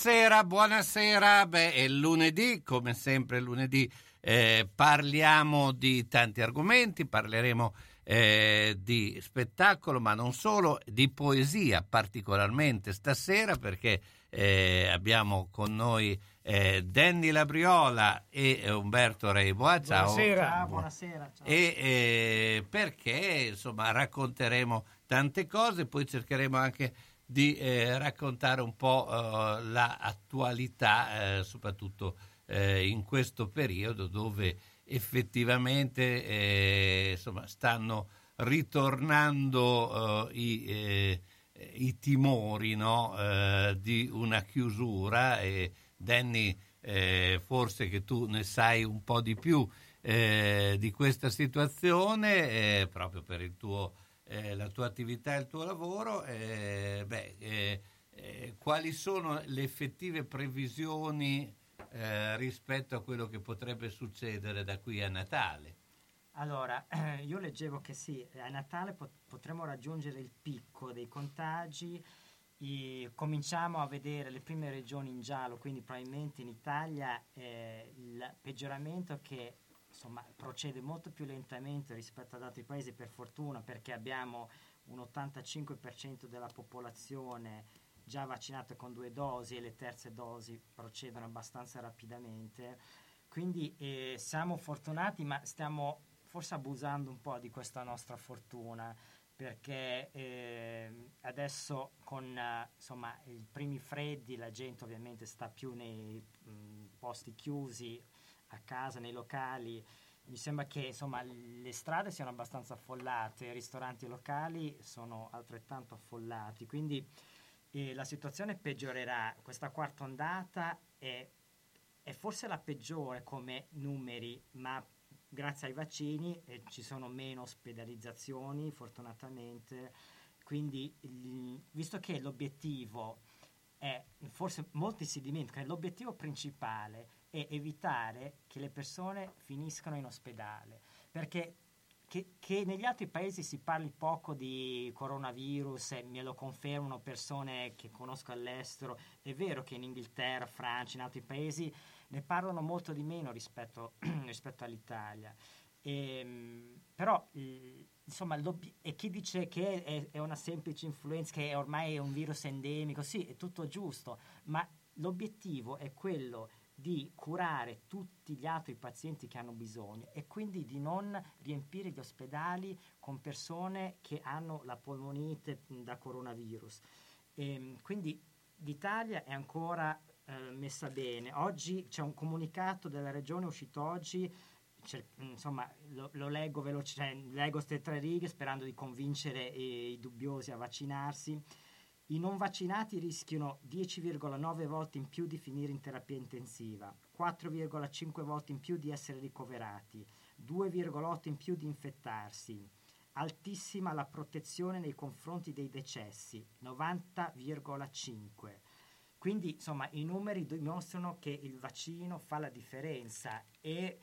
Buonasera, buonasera. Beh, è lunedì, come sempre lunedì eh, parliamo di tanti argomenti, parleremo eh, di spettacolo, ma non solo, di poesia particolarmente stasera perché eh, abbiamo con noi eh, Danny Labriola e Umberto Reiboa. Ciao. Ciao, buonasera. ciao. E eh, perché insomma racconteremo tante cose, poi cercheremo anche di eh, raccontare un po' eh, l'attualità, eh, soprattutto eh, in questo periodo dove effettivamente eh, insomma, stanno ritornando i, i timori no, di una chiusura e Danny forse che tu ne sai un po' di più di questa situazione proprio per il tuo, eh, la tua attività e il tuo lavoro eh, beh, eh, eh, quali sono le effettive previsioni eh, rispetto a quello che potrebbe succedere da qui a Natale? Allora, io leggevo che sì, a Natale pot- potremo raggiungere il picco dei contagi, cominciamo a vedere le prime regioni in giallo, quindi probabilmente in Italia eh, il peggioramento che insomma, procede molto più lentamente rispetto ad altri paesi, per fortuna, perché abbiamo un 85% della popolazione già vaccinata con due dosi e le terze dosi procedono abbastanza rapidamente. Quindi eh, siamo fortunati, ma stiamo forse abusando un po' di questa nostra fortuna perché eh, adesso con insomma, i primi freddi la gente ovviamente sta più nei mh, posti chiusi a casa, nei locali mi sembra che insomma, le strade siano abbastanza affollate, i ristoranti locali sono altrettanto affollati, quindi eh, la situazione peggiorerà. Questa quarta ondata è, è forse la peggiore come numeri, ma grazie ai vaccini eh, ci sono meno ospedalizzazioni, fortunatamente. Quindi, il- visto che l'obiettivo è, forse molti si dimenticano, l'obiettivo principale è evitare che le persone finiscano in ospedale, perché che, che negli altri paesi si parli poco di coronavirus, e me lo confermano persone che conosco all'estero, è vero che in Inghilterra, Francia, in altri paesi ne parlano molto di meno rispetto, rispetto all'Italia. Ehm, però, il- insomma, e chi dice che è, è una semplice influenza, che ormai è un virus endemico, sì, è tutto giusto, ma l'obiettivo è quello di curare tutti gli altri pazienti che hanno bisogno e quindi di non riempire gli ospedali con persone che hanno la polmonite da coronavirus. Ehm, quindi l'Italia è ancora eh, messa bene. Oggi c'è un comunicato della regione uscito oggi, insomma lo, lo leggo veloce, cioè, leggo queste tre righe sperando di convincere eh, i dubbiosi a vaccinarsi. I non vaccinati rischiano 10,9 volte in più di finire in terapia intensiva, 4,5 volte in più di essere ricoverati, 2,8 in più di infettarsi. Altissima la protezione nei confronti dei decessi, 90,5. Quindi, insomma, i numeri dimostrano che il vaccino fa la differenza e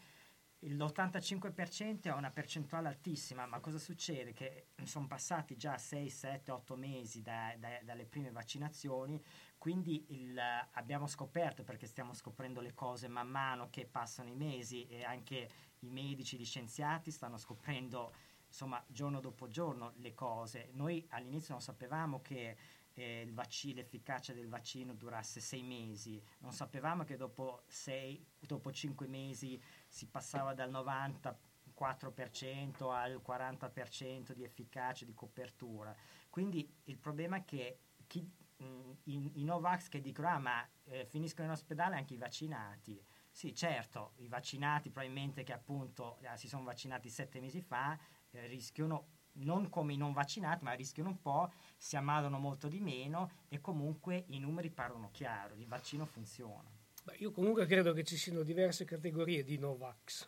l'85% è una percentuale altissima, ma cosa succede? Che sono passati già 6, 7, 8 mesi da- da- dalle prime vaccinazioni, quindi il- abbiamo scoperto, perché stiamo scoprendo le cose man mano che passano i mesi e anche i medici, gli scienziati stanno scoprendo, insomma, giorno dopo giorno le cose. Noi all'inizio non sapevamo che eh, vacci- l'efficacia del vaccino durasse sei mesi, non sapevamo che dopo, sei, dopo 5 mesi si passava dal 94% al 40% di efficacia, di copertura. Quindi il problema è che chi, mh, i, i Novax che dicono ah ma eh, finiscono in ospedale anche i vaccinati. Sì, certo, i vaccinati probabilmente che appunto eh, si sono vaccinati sette mesi fa eh, rischiano, non come i non vaccinati, ma rischiano un po', si ammalano molto di meno e comunque i numeri parlano chiaro, il vaccino funziona. Beh, io comunque credo che ci siano diverse categorie di Novax,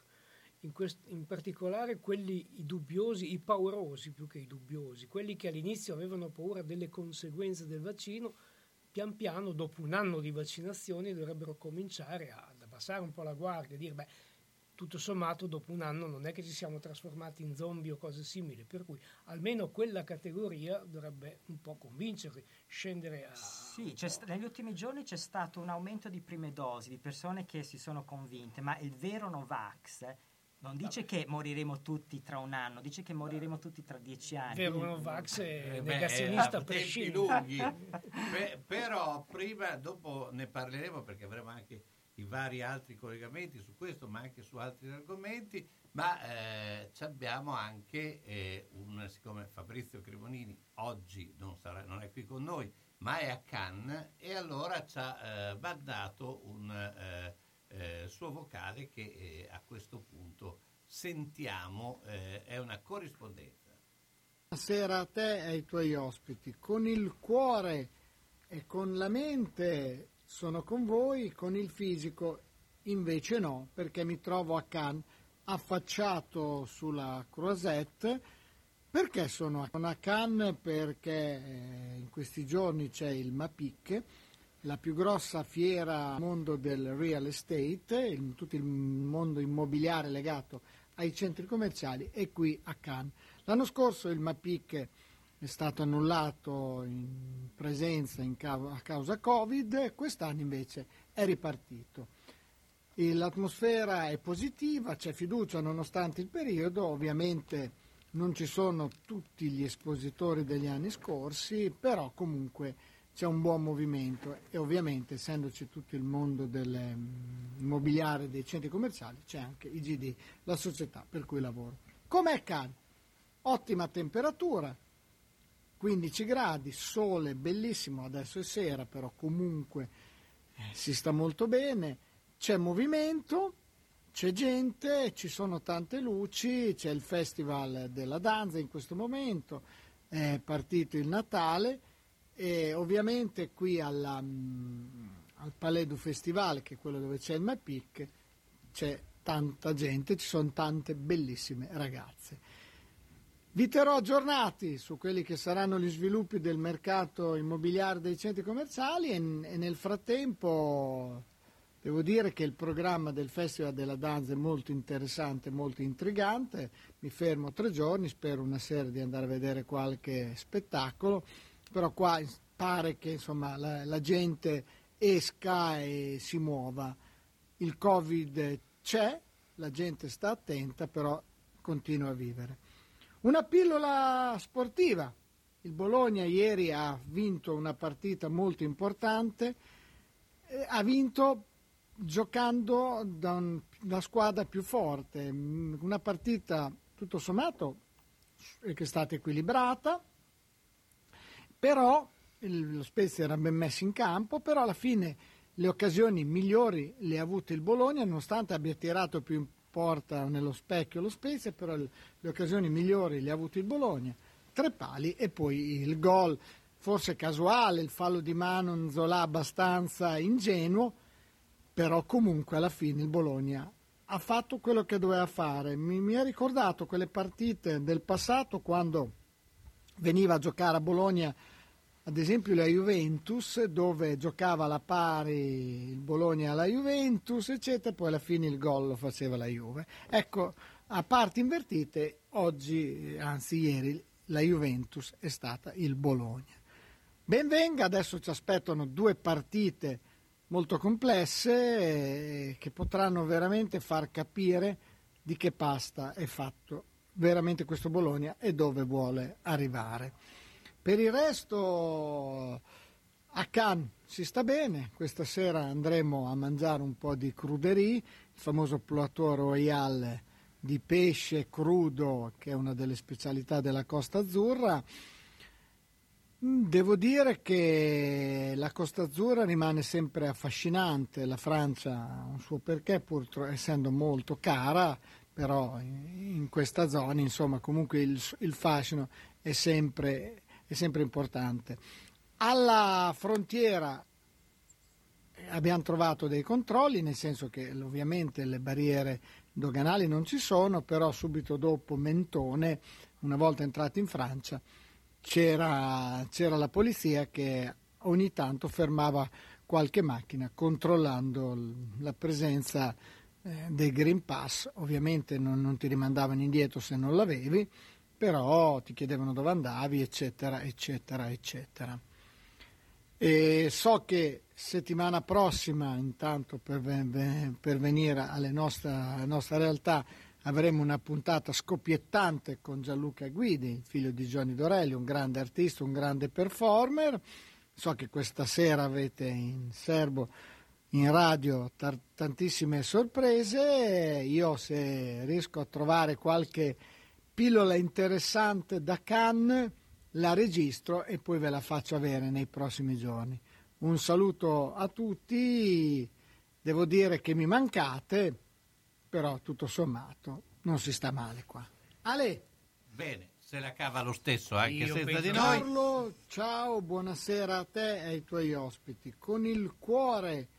in, quest- in particolare quelli i dubbiosi, i paurosi più che i dubbiosi, quelli che all'inizio avevano paura delle conseguenze del vaccino, pian piano dopo un anno di vaccinazioni dovrebbero cominciare ad abbassare un po' la guardia e dire beh, tutto sommato dopo un anno non è che ci siamo trasformati in zombie o cose simili, per cui almeno quella categoria dovrebbe un po' convincerli, scendere a... Sì, c'è st- negli ultimi giorni c'è stato un aumento di prime dosi, di persone che si sono convinte, ma il vero Novax eh, non dice che moriremo tutti tra un anno, dice che moriremo tutti tra dieci anni. Il vero Novax è Eh beh, negazionista a a tempi prescindere. lunghi. Pe- però prima, dopo ne parleremo perché avremo anche i vari altri collegamenti su questo, ma anche su altri argomenti. Ma eh, abbiamo anche eh, un, siccome Fabrizio Cremonini oggi non, sarà, non è qui con noi, ma è a Cannes e allora ci ha eh, mandato un eh, eh, suo vocale che eh, a questo punto sentiamo, è una corrispondenza. Buonasera a te e ai tuoi ospiti. Con il cuore e con la mente sono con voi, con il fisico invece no, perché mi trovo a Cannes affacciato sulla Croisette. Perché sono a Cannes? Perché eh, in questi giorni c'è il MAPIC, la più grossa fiera al mondo del real estate, il- tutto il mondo immobiliare legato ai centri commerciali, è qui a Cannes. L'anno scorso il MAPIC è stato annullato in presenza in ca- a causa Covid, quest'anno invece è ripartito. E L'atmosfera è positiva, c'è fiducia nonostante il periodo, ovviamente non ci sono tutti gli espositori degli anni scorsi, però comunque c'è un buon movimento e ovviamente essendoci tutto il mondo dell'immobiliare dei centri commerciali c'è anche IGD, la società per cui lavoro. Com'è Cannes? Ottima temperatura, 15 gradi, sole bellissimo, adesso è sera, però comunque eh, si sta molto bene, c'è movimento, c'è gente, ci sono tante luci, c'è il Festival della Danza in questo momento, è partito il Natale e ovviamente qui alla, mm, al Palais du Festival, che è quello dove c'è il MAPIC, c'è tanta gente, ci sono tante bellissime ragazze. Vi terrò aggiornati su quelli che saranno gli sviluppi del mercato immobiliare dei centri commerciali e, e nel frattempo devo dire che il programma del Festival della Danza è molto interessante, molto intrigante. Mi fermo tre giorni, spero una sera di andare a vedere qualche spettacolo, però qua pare che insomma, la, la gente esca e si muova. Il Covid c'è, la gente sta attenta, però continua a vivere. Una pillola sportiva. Il Bologna ieri ha vinto una partita molto importante, eh, ha vinto giocando da un- una squadra più forte, Mm, una partita tutto sommato che è stata equilibrata, però lo Spezia era ben messo in campo, però alla fine le occasioni migliori le ha avute il Bologna, nonostante abbia tirato più porta nello specchio lo Spezia, però le occasioni migliori le ha avute il Bologna, tre pali e poi il gol, forse casuale, il fallo di mano Zola abbastanza ingenuo, però comunque alla fine il Bologna ha fatto quello che doveva fare. Mi, mi ha ricordato quelle partite del passato quando veniva a giocare a Bologna, ad esempio la Juventus, dove giocava alla pari il Bologna alla Juventus, eccetera, poi alla fine il gol lo faceva la Juve. Ecco, a parti invertite, oggi, eh, anzi ieri, la Juventus è stata il Bologna. Benvenga, adesso ci aspettano due partite molto complesse eh, che potranno veramente far capire di che pasta è fatto veramente questo Bologna e dove vuole arrivare. Per il resto a Cannes si sta bene, questa sera andremo a mangiare un po' di cruderie, il famoso plateau royal di pesce crudo che è una delle specialità della Costa Azzurra. Devo dire che la Costa Azzurra rimane sempre affascinante, la Francia ha un suo perché pur essendo molto cara, però in questa zona insomma comunque il, il fascino è sempre, è sempre importante. Alla frontiera eh, abbiamo trovato dei controlli, nel senso che ovviamente le barriere doganali non ci sono, però subito dopo Mentone, una volta entrati in Francia, c'era, c'era la polizia che ogni tanto fermava qualche macchina controllando la presenza eh, del Green Pass. Ovviamente non, non ti rimandavano indietro se non l'avevi, però ti chiedevano dove andavi, eccetera, eccetera, eccetera. E so che settimana prossima, intanto per, per venire alle nostre- alla nostra realtà, avremo una puntata scoppiettante con Gianluca Guidi, figlio di Gianni Dorelli, un grande artista, un grande performer. So che questa sera avete in serbo, in radio, tar- tantissime sorprese. Io se riesco a trovare qualche pillola interessante da Cannes la registro e poi ve la faccio avere nei prossimi giorni. Un saluto a tutti, devo dire che mi mancate, però tutto sommato non si sta male qua. Ale, Bene, se la cava lo stesso anche Io senza di noi. Carlo, ciao, buonasera a te e ai tuoi ospiti. Con il cuore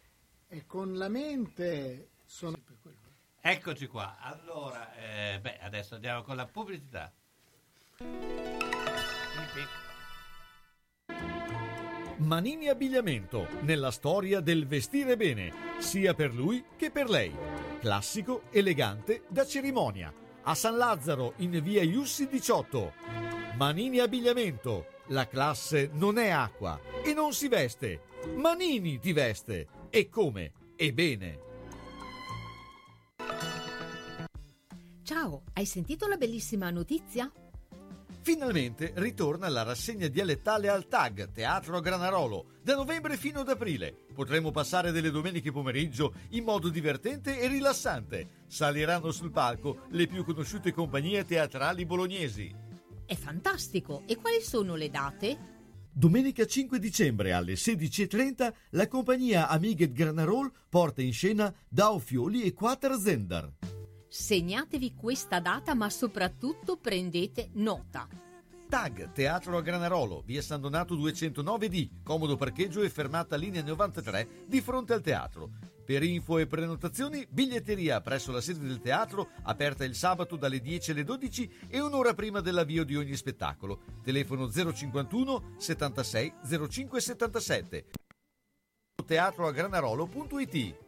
e con la mente sono... Eccoci qua. Allora, eh, beh, adesso andiamo con la pubblicità. Manini Abbigliamento, nella storia del vestire bene, sia per lui che per lei. Classico, elegante, da cerimonia. A San Lazzaro, in via Iussi 18. Manini Abbigliamento, la classe non è acqua e non si veste. Manini ti veste. E come? E bene. Ciao, hai sentito la bellissima notizia? Finalmente ritorna la rassegna dialettale al TAG, Teatro Granarolo, da novembre fino ad aprile. Potremo passare delle domeniche pomeriggio in modo divertente e rilassante. Saliranno sul palco le più conosciute compagnie teatrali bolognesi. È fantastico! E quali sono le date? Domenica 5 dicembre alle 16.30 la compagnia Amighet Granarol porta in scena Dao Fioli e Quater Zendar. Segnatevi questa data, ma soprattutto prendete nota. TAG Teatro a Granarolo, via San Donato 209D, comodo parcheggio e fermata linea 93 di fronte al teatro. Per info e prenotazioni, biglietteria presso la sede del teatro, aperta il sabato dalle 10 alle 12 e un'ora prima dell'avvio di ogni spettacolo. Telefono 051 76 05 77. teatroagranarolo.it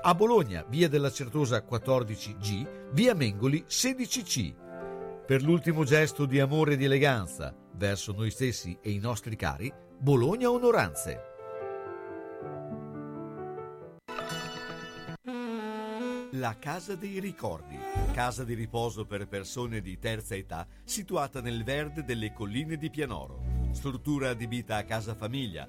A Bologna, via della Certosa 14G, via Mengoli 16C per l'ultimo gesto di amore e di eleganza verso noi stessi e i nostri cari, Bologna Onoranze. La Casa dei Ricordi, casa di riposo per persone di terza età, situata nel verde delle colline di Pianoro. Struttura adibita a casa famiglia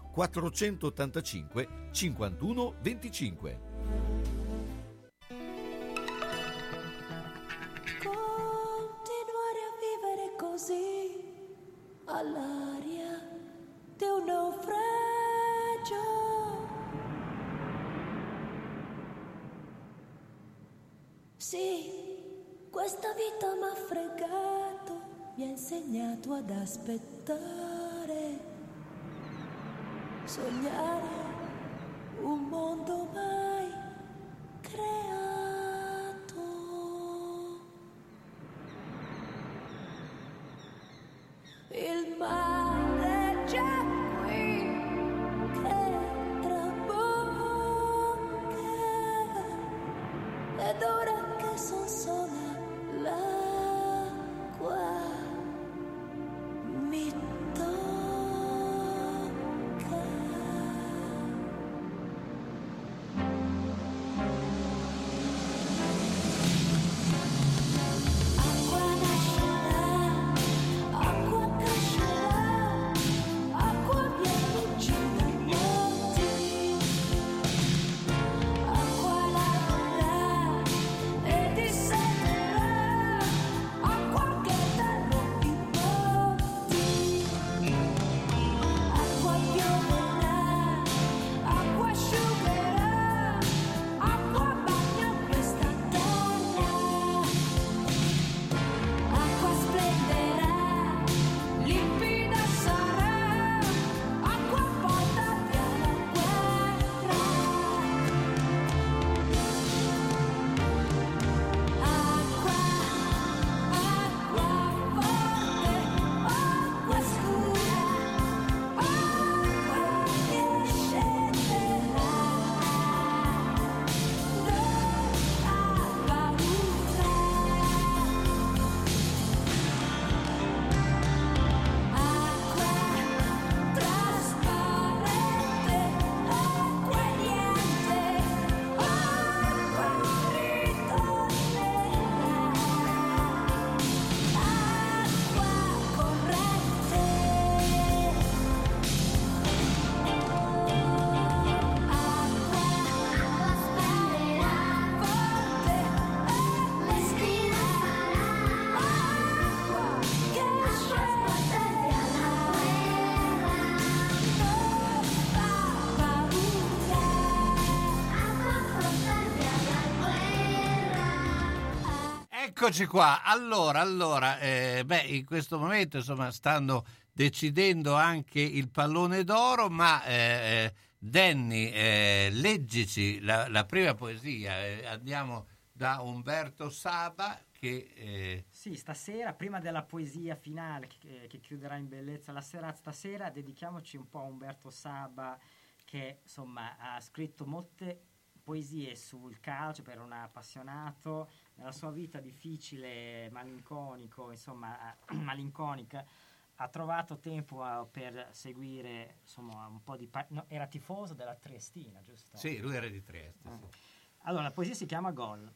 485 51 25. Continuare a vivere così all'aria di un naufragio. Sì, questa vita mi ha fregato, mi ha insegnato ad aspettare, soñar. Eccoci qua. Allora, allora, eh, beh, in questo momento, insomma, stanno decidendo anche il pallone d'oro, ma eh, eh, Danny, eh, leggici la, la prima poesia. Eh, andiamo da Umberto Saba che... eh, Sì, stasera, prima della poesia finale che, che chiuderà in bellezza la serata, stasera dedichiamoci un po' a Umberto Saba che insomma ha scritto molte poesie sul calcio per un appassionato, nella sua vita difficile, malinconico, insomma malinconica, ha trovato tempo eh, per seguire insomma un po' di... pa- no, era tifoso della Triestina, giusto? sì, lui era di Trieste. Ah. sì. Allora, la poesia si chiama Gol.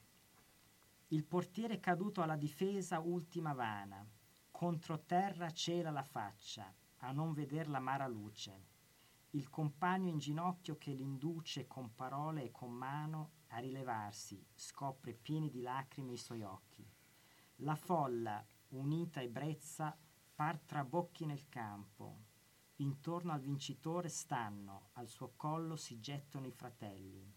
Il portiere caduto alla difesa ultima vana, contro terra cela la faccia, a non veder l'amara luce. Il compagno in ginocchio che l'induce con parole e con mano a rilevarsi, scopre pieni di lacrime i suoi occhi. La folla, unita e brezza, par trabocchi nel campo. Intorno al vincitore stanno, al suo collo si gettano i fratelli.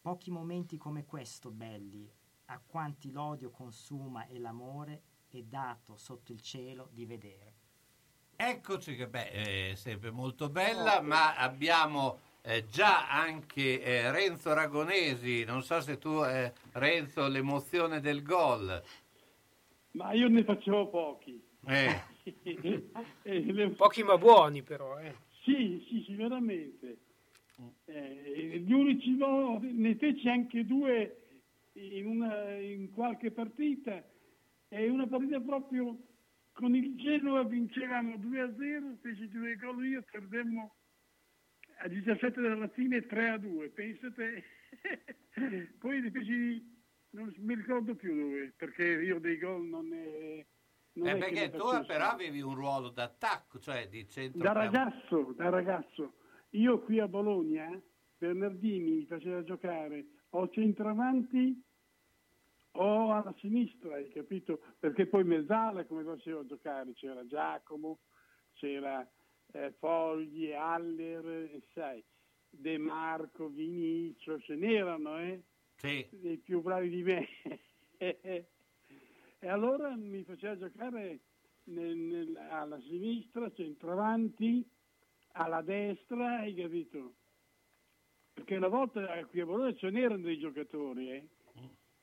Pochi momenti come questo, belli, a quanti l'odio consuma e l'amore è dato sotto il cielo di vedere. Eccoci che beh, è sempre molto bella, ma abbiamo eh, già anche eh, Renzo Ragonesi, non so se tu eh, Renzo l'emozione del gol. Ma io ne facevo pochi. Eh, Pochi ma buoni però, eh. Sì, sì, sì, veramente. Eh, gli unici no, ne feci anche due in, una- in qualche partita e una partita proprio con il Genova vincevamo 2-0, feci due gol io, perdemmo a 17 della fine 3-2, pensate. Poi feci, non mi ricordo più dove, perché io dei gol non ne... Non eh, è perché tu però avevi un ruolo d'attacco, cioè di centro. Da ragazzo, da ragazzo, io qui a Bologna, Bernardini mi faceva giocare o centravanti o alla sinistra, hai capito? Perché poi mezzala come facevo giocare, c'era Giacomo, c'era eh, Fogli, Aller, sai, De Marco, Vinicio, ce n'erano, eh? Sì, dei più bravi di me. e allora mi faceva giocare nel- nel- alla sinistra, centravanti, alla destra, hai capito? Perché una volta qui a Bologna ce n'erano dei giocatori, eh.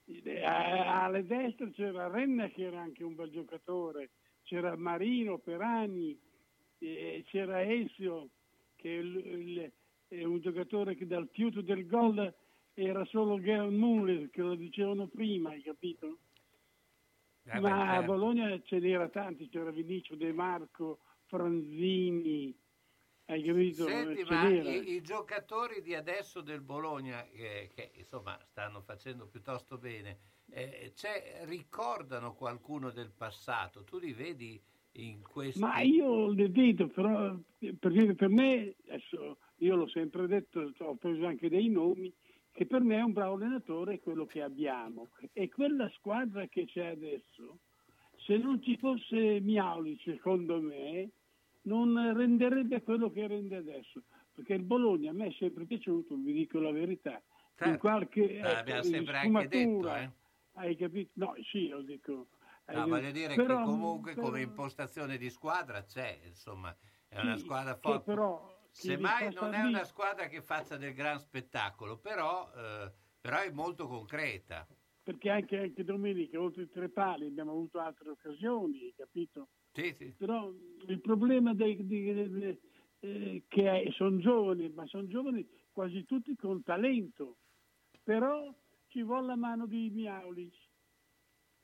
Eh, Alle destre c'era Renna che era anche un bel giocatore, c'era Marino, Perani, eh, c'era Ezio che il- il- è un giocatore che dal fiuto del gol era solo Gerd Müller, che lo dicevano prima, hai capito? Eh, Ma a certo. Bologna ce n'era tanti, c'era Vinicio De Marco, Franzini, hai capito? Senti, ma i, i giocatori di adesso del Bologna, eh, che insomma stanno facendo piuttosto bene, eh, c'è- ricordano qualcuno del passato? Tu li vedi in questi... Ma io le vedo, però per, esempio, per me, adesso io l'ho sempre detto, ho preso anche dei nomi, che per me un bravo allenatore è quello che abbiamo. E quella squadra che c'è adesso, se non ci fosse Miauli, secondo me, non renderebbe quello che rende adesso. Perché il Bologna a me è sempre piaciuto, vi dico la verità. Certo. In qualche Eh, abbiamo ecco, sempre anche detto, eh. Hai capito? No, sì, lo dico. No, capito? voglio dire Però- che comunque però- come impostazione di squadra c'è, insomma, è una Sì, squadra che forte. però Semmai non è una squadra che faccia del gran spettacolo, però, eh, però è molto concreta. perché anche, anche domenica, oltre i tre pali, abbiamo avuto altre occasioni, capito? Sì, sì. Però il problema dei, di- di- eh, che sono giovani, ma sono giovani quasi tutti con talento, però ci vuole la mano di Miaulic.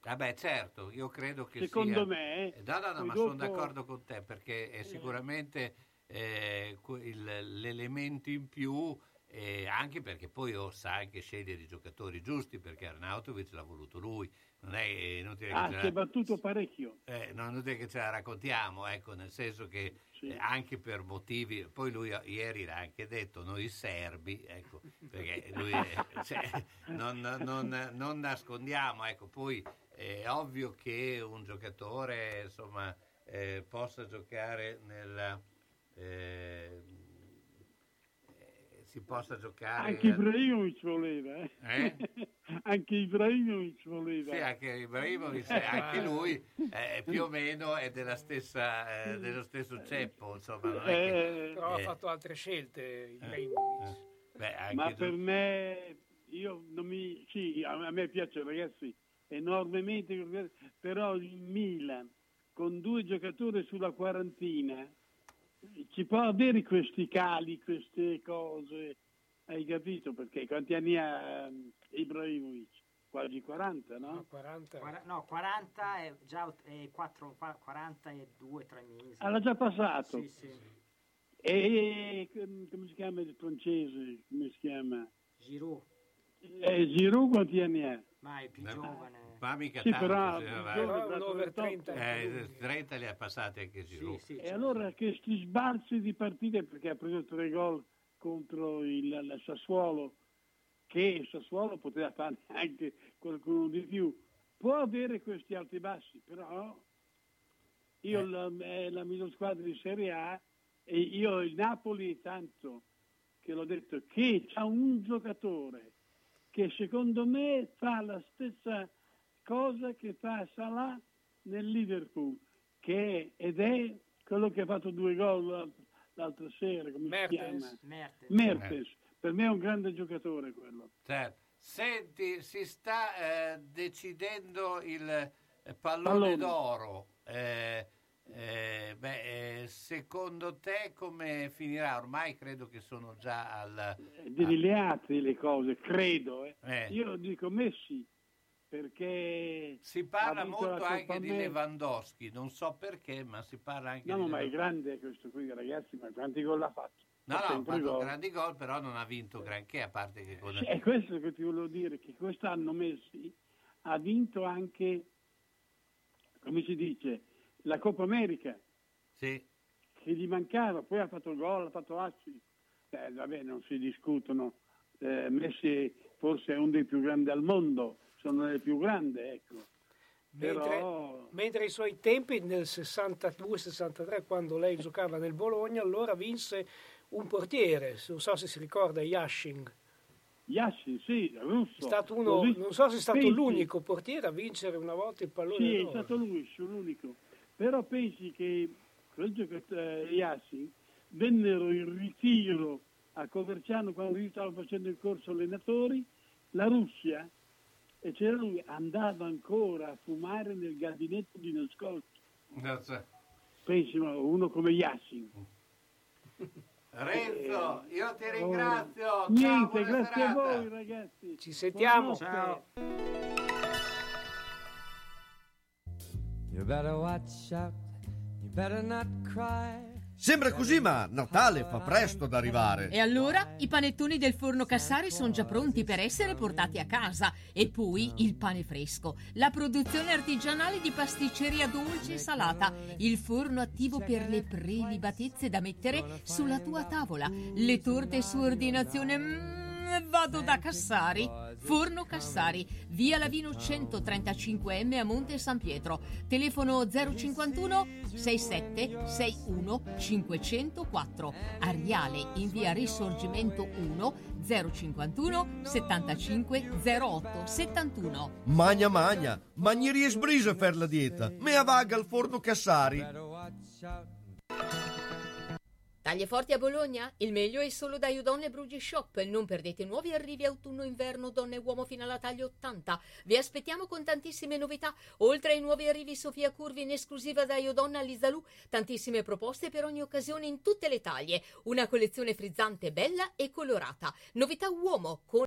Vabbè, certo, io credo che Secondo sia... me, Eh, No, no, no, ma dopo- sono d'accordo con te perché è sicuramente eh, il- l'elemento in più, eh, anche perché poi oh, sa anche scegliere i giocatori giusti, perché Arnautovic l'ha voluto lui, non è inutile che Ah, ce si è battuto parecchio. eh, non è inutile che ce la raccontiamo, ecco, nel senso che Sì. eh, anche per motivi, poi lui eh, ieri l'ha anche detto, noi serbi, ecco, perché lui cioè, non, non- non nascondiamo, ecco, poi è ovvio che un giocatore, insomma, eh, possa giocare nella... eh, si possa giocare. Anche Ibrahimovic voleva, eh? Eh? anche Ibrahimovic voleva. Sì, anche Ibrahimovic, eh, anche lui eh, più o meno è della stessa, eh, dello stesso ceppo, insomma. Non è che, Eh, Però ha eh, fatto altre scelte, Ibrahimovic. beh, anche Ma tu- per me, io non mi. Sì, a a me piace, ragazzi, enormemente, però il Milan con due giocatori sulla quarantina ci può avere questi cali, queste cose, hai capito? Perché quanti anni ha ehm, Ibrahimovic? Quasi 40, no? No, 40. Quara- no, 40 e già e 4, 42, 3 mesi. Ah, l'ha già passato. Sì, sì. E com- come si chiama il francese? Come si chiama? Giroud, Eh, Giroud quanti anni ha? ma è più Eh, giovane. Ma mica Sì, over 38. 30. Eh, 30 li ha passati anche Giroud. Sì, sì, E certo. allora che sti sbalzi di partite perché ha preso tre gol contro il, il Sassuolo, che il Sassuolo poteva fare anche qualcuno di più, può avere questi alti e bassi, però io Eh. la, è la miglior squadra di Serie A e io il Napoli tanto che l'ho detto che c'ha un giocatore che secondo me fa la stessa cosa che fa Salah nel Liverpool, che è, ed è quello che ha fatto due gol l'alt- l'altra sera, come Mertens. si chiama? Mertens. Mertens. Per me è un grande giocatore quello. Certo. Senti, si sta eh, decidendo il eh, pallone, Pallone. d'oro. Eh, eh, beh, eh, secondo te come finirà? Ormai credo che sono già al... Delineate le cose, credo. eh. Eh. Io dico Messi perché Si parla molto anche di. Lewandowski, non so perché, ma si parla anche No, di ma è grande questo qui, ragazzi, ma quanti gol ha fatto? No, Ha no, ha fatto gol. grandi gol, però non ha vinto granché, a parte che con... È questo che ti volevo dire, che quest'anno Messi ha vinto anche, come si dice, la Coppa America, Sì, che gli mancava, poi ha fatto gol, ha fatto assi. Eh, vabbè, non si discutono. Eh, Messi forse è uno dei più grandi al mondo, sono il più grande, ecco. Mentre, Però mentre ai suoi tempi, nel 62-63, quando lei giocava nel Bologna, allora vinse un portiere, non so se si ricorda, Yashin. Yashin, sì, russo. È stato uno, non so se è stato pensi- l'unico portiere a vincere una volta il pallone Sì, è d'oro. stato lui, sono l'unico. Però pensi che quel giocatore Yassin vennero in ritiro a Coverciano quando io stavo facendo il corso allenatori, la Russia, e c'era lui, andava ancora a fumare nel gabinetto di nascosto. So. Pensi, ma uno come Yassin. Renzo, io ti ringrazio. Ciao, Oh. Niente, buona grazie a serata. voi ragazzi. Ci sentiamo. Buonanotte. You better watch out. You better not cry. Sembra così, ma Natale fa presto ad arrivare. E allora i panettoni del forno Cassari sono già pronti per essere portati a casa. E poi il pane fresco, la produzione artigianale di pasticceria dolce e salata, il forno attivo per le prelibatezze da mettere sulla tua tavola, le torte su ordinazione. Mm, vado da Cassari. Forno Cassari, via Lavino 135M a Monte San Pietro. Telefono 051 67 61 504. Ariale in via Risorgimento 1 051 75 08 71. Magna magna, magnerie e sbrise per la dieta. Mea vaga al forno Cassari. Taglie forti a Bologna? Il meglio è solo da Iudonne Brugi Shop. Non perdete nuovi arrivi autunno-inverno donne e uomo fino alla taglia 80. Vi aspettiamo con tantissime novità. Oltre ai nuovi arrivi Sofia Curvi in esclusiva da Iudonna Lisalù, tantissime proposte per ogni occasione in tutte le taglie. Una collezione frizzante, bella e colorata. Novità uomo con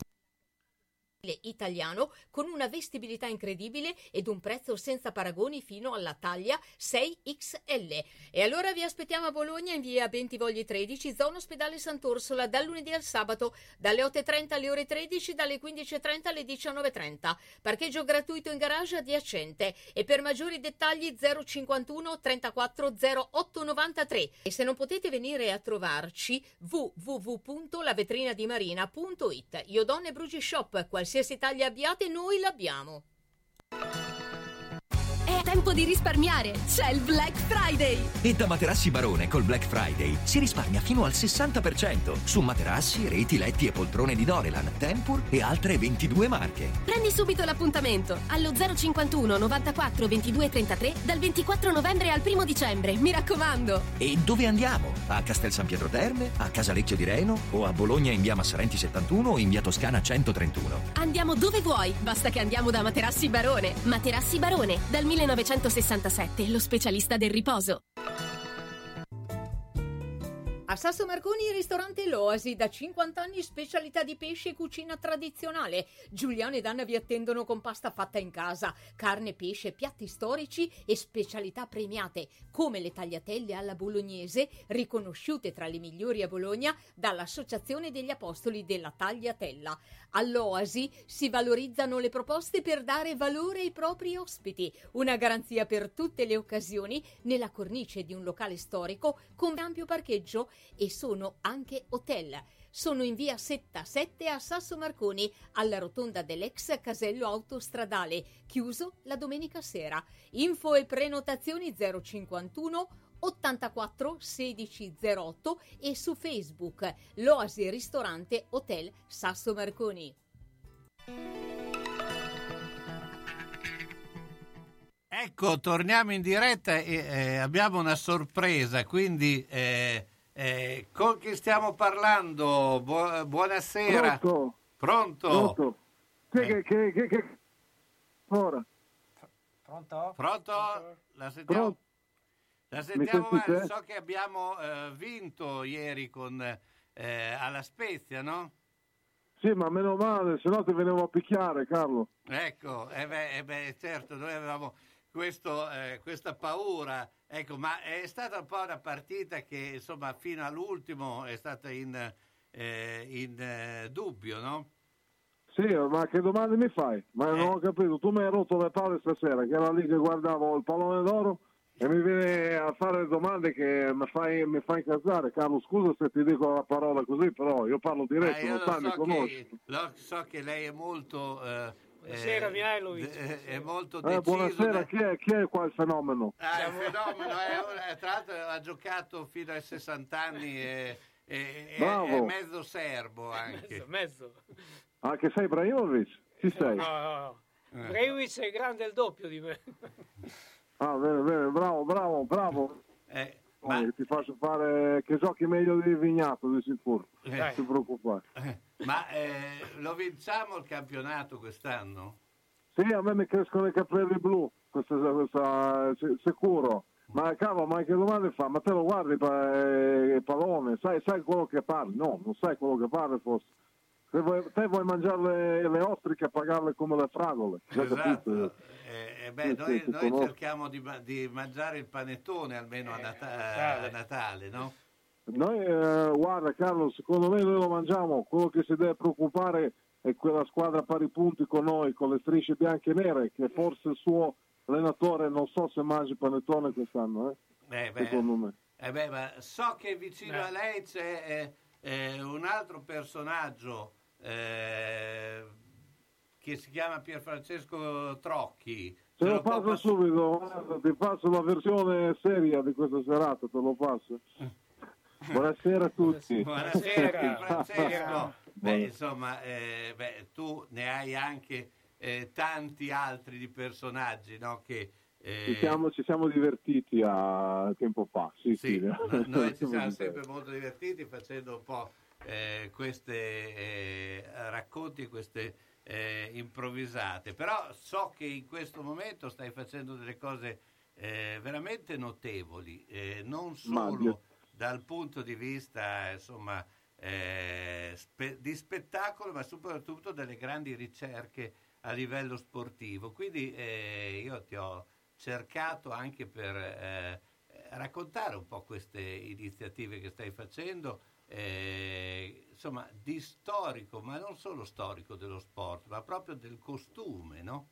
italiano con una vestibilità incredibile ed un prezzo senza paragoni fino alla taglia 6XL. E allora vi aspettiamo a Bologna in via Bentivogli 13, zona ospedale Sant'Orsola, dal lunedì al sabato, dalle 8.30 alle ore 13, dalle 15.30 alle 19.30. Parcheggio gratuito in garage adiacente e per maggiori dettagli 051 34 08 93. E se non potete venire a trovarci www.lavetrinadimarina.it. Iodonne Brugi Shop, qualsiasi taglia abbiate noi l'abbiamo. È tempo di risparmiare. C'è il Black Friday. E da Materassi Barone col Black Friday si risparmia fino al 60% su materassi, reti, letti e poltrone di Dorelan, Tempur e altre 22 marche. Prendi subito l'appuntamento allo 051 94 22 33 dal 24 novembre al 1 dicembre. Mi raccomando. E dove andiamo? A Castel San Pietro Terme, a Casalecchio di Reno o a Bologna in via Massarenti 71 o in via Toscana 131? Andiamo dove vuoi, basta che andiamo da Materassi Barone. Materassi Barone, dal 1967, lo specialista del riposo. A Sasso Marconi ristorante L'Oasi, da 50 anni specialità di pesce e cucina tradizionale. Giuliano ed Anna vi attendono con pasta fatta in casa, carne, pesce, piatti storici e specialità premiate, come le tagliatelle alla bolognese, riconosciute tra le migliori a Bologna dall'Associazione degli Apostoli della Tagliatella. All'Oasi si valorizzano le proposte per dare valore ai propri ospiti, una garanzia per tutte le occasioni nella cornice di un locale storico con ampio parcheggio e sono anche hotel. Sono in via 77 a Sasso Marconi, alla rotonda dell'ex casello autostradale, chiuso la domenica sera. Info e prenotazioni 051 84 16 08 e su Facebook L'Oasi Ristorante Hotel Sasso Marconi. Ecco, torniamo in diretta e eh, abbiamo una sorpresa, quindi eh, eh, con chi stiamo parlando? Bu- buonasera. Pronto? Pronto? Pronto? Eh. che, che, che, che... Ora, Pronto? Pronto? La sentiamo, Pronto? La sentiamo male. So che abbiamo eh, vinto ieri con, eh, alla Spezia, no? Sì, ma meno male, se no ti venivo a picchiare, Carlo. Ecco, eh beh, eh beh, certo, noi avevamo questo, eh, questa paura, ecco, ma è stata un po' una partita che insomma fino all'ultimo è stata in, eh, in eh, dubbio, no? Sì, ma che domande mi fai? Ma non ho capito, tu mi hai rotto le palle stasera, che era lì che guardavo il pallone d'oro e mi viene a fare domande che mi fai, mi fai incazzare. Carlo, scusa se ti dico la parola così, però io parlo diretto, io lo sai, mi so, conosci. che, lo so che lei è molto... eh, Buonasera, eh, Mihailovic. de- è molto Eh, deciso. buonasera, nel- chi è, chi è qua il fenomeno? Ah, il fenomeno è, un- tra l'altro ha giocato fino ai 60 anni e, e- è mezzo serbo anche. Mezzo, mezzo. Ah, che sei Ibrahimovic? Chi sei? No, no, no. Eh. Breivik è grande il doppio di me. Ah, bene, bene, bravo, bravo, bravo. Eh, Oh, ma, ti faccio fare che giochi meglio di Vignato di sicuro. Eh, non ti preoccupare. Ma, eh, lo vinciamo il campionato quest'anno? sì a me mi crescono i capelli blu questa, questa- si- sicuro. Ma cavolo ma che domande fa? Ma te lo guardi eh, il pallone? Sai, sai quello che parli? No non sai quello che parli forse. Se vuoi- te vuoi mangiare le, le ostriche e pagarle come le fragole Esatto. Eh, eh, beh, noi, noi cerchiamo di, di mangiare il panettone almeno a, Nata- a Natale, no? Noi, eh, guarda Carlo, secondo me noi lo mangiamo, quello che si deve preoccupare è quella squadra a pari punti con noi, con le strisce bianche e nere, che forse il suo allenatore non so se mangi panettone quest'anno, eh, Eh, beh, secondo me. eh, beh, ma so che vicino Eh. a lei c'è eh, eh, un altro personaggio eh, che si chiama Pierfrancesco Trocchi. Te Ce lo passo pass- subito, guarda, ti passo la versione seria di questa serata, te lo passo. Buonasera a tutti. Buonasera Pierfrancesco. Beh, insomma, eh, beh, tu ne hai anche eh, tanti altri di personaggi, no? Che, eh, Ci siamo, ci siamo divertiti a tempo fa, sì, Sì, sì. no- noi ci siamo sempre molto divertiti facendo un po' eh, queste eh, racconti, queste eh, improvvisate, però so che in questo momento stai facendo delle cose eh, veramente notevoli, eh, non solo dal punto di vista insomma, eh, spe- di spettacolo, ma soprattutto delle grandi ricerche a livello sportivo. Quindi eh, io ti ho cercato anche per eh, raccontare un po' queste iniziative che stai facendo, eh, insomma, di storico, ma non solo storico dello sport, ma proprio del costume, no?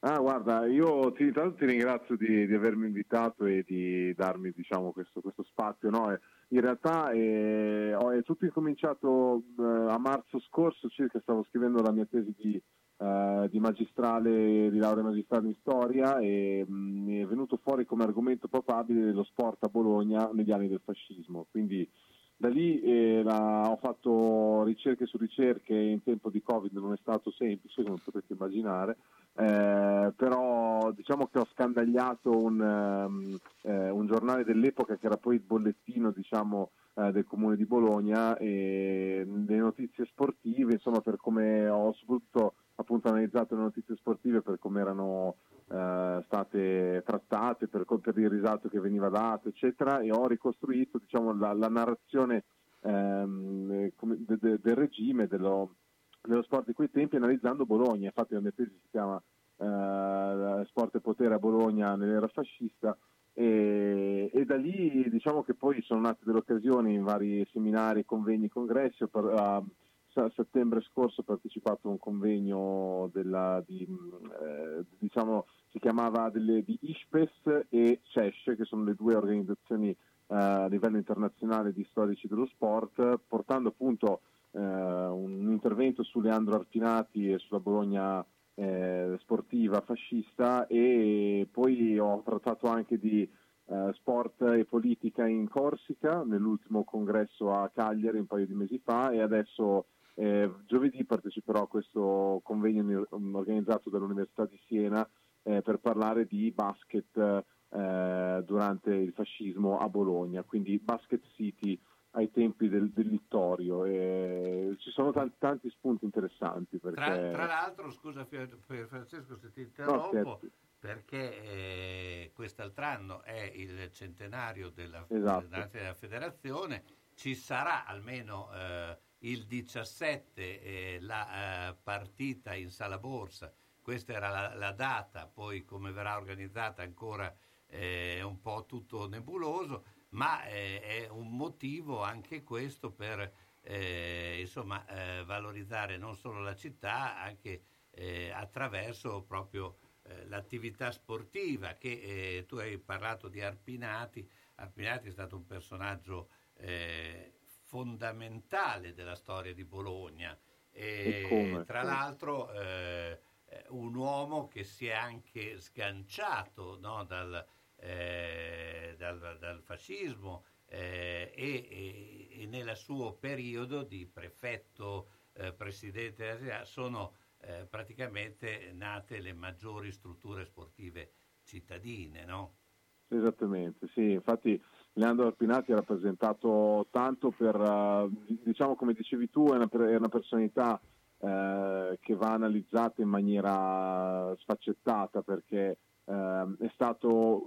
Ah, guarda, io ti, ti ringrazio di, di avermi invitato e di darmi diciamo, questo, questo spazio. no? E In realtà eh, è tutto incominciato eh, a marzo scorso, circa stavo scrivendo la mia tesi di, eh, di magistrale, di laurea magistrale in storia e mh, è venuto fuori come argomento papabile lo sport a Bologna negli anni del fascismo. Quindi da lì eh, la- ho fatto ricerche su ricerche, in tempo di Covid non è stato semplice, come potete immaginare, eh, però diciamo che ho scandagliato un, ehm, eh, un giornale dell'epoca che era poi il bollettino diciamo, eh, del comune di Bologna e le notizie sportive, insomma per come ho soprattutto appunto analizzato le notizie sportive per come erano eh, state trattate, per, per il risalto che veniva dato, eccetera, e ho ricostruito diciamo, la, la narrazione ehm, eh, de- de- del regime, dello, dello sport di quei tempi, analizzando Bologna. Infatti la mia tesi si chiama eh, Sport e potere a Bologna nell'era fascista. E, e da lì diciamo che poi sono nate delle occasioni in vari seminari, convegni, congressi. Ho par- settembre scorso ho partecipato a un convegno della, di, mh, eh, diciamo, si chiamava delle, di ISPES e CESH, che sono le due organizzazioni eh, a livello internazionale di storici dello sport, portando appunto eh, un intervento su Leandro Arpinati e sulla Bologna eh, sportiva fascista e poi ho trattato anche di eh, sport e politica in Corsica nell'ultimo congresso a Cagliari un paio di mesi fa e adesso eh, giovedì parteciperò a questo convegno ni- organizzato dall'Università di Siena eh, per parlare di basket eh, durante il fascismo a Bologna, quindi Basket City ai tempi del, del Littorio. E ci sono tanti, tanti spunti interessanti perché... Tra, tra l'altro, scusa Francesco se ti interrompo, certo. perché eh, quest'altro anno è il centenario della, Esatto. della federazione, ci sarà almeno eh, il 17 eh, la eh, partita in sala borsa, questa era la, la data, poi come verrà organizzata ancora eh, è un po' tutto nebuloso, ma eh, è un motivo anche questo per eh, insomma, valorizzare non solo la città, anche attraverso proprio l'attività sportiva che tu hai parlato di Arpinati. Arpinati è stato un personaggio eh, fondamentale della storia di Bologna. E, E tra l'altro eh, un uomo che si è anche sganciato no, dal, eh, dal- dal fascismo eh, e, e- e nel suo periodo di prefetto eh, presidente della città sono eh, praticamente nate le maggiori strutture sportive cittadine, no? Esattamente, sì, infatti Leandro Arpinati è rappresentato tanto per, eh, diciamo come dicevi tu, è una, è una personalità eh, che va analizzata in maniera sfaccettata perché ehm, è stato,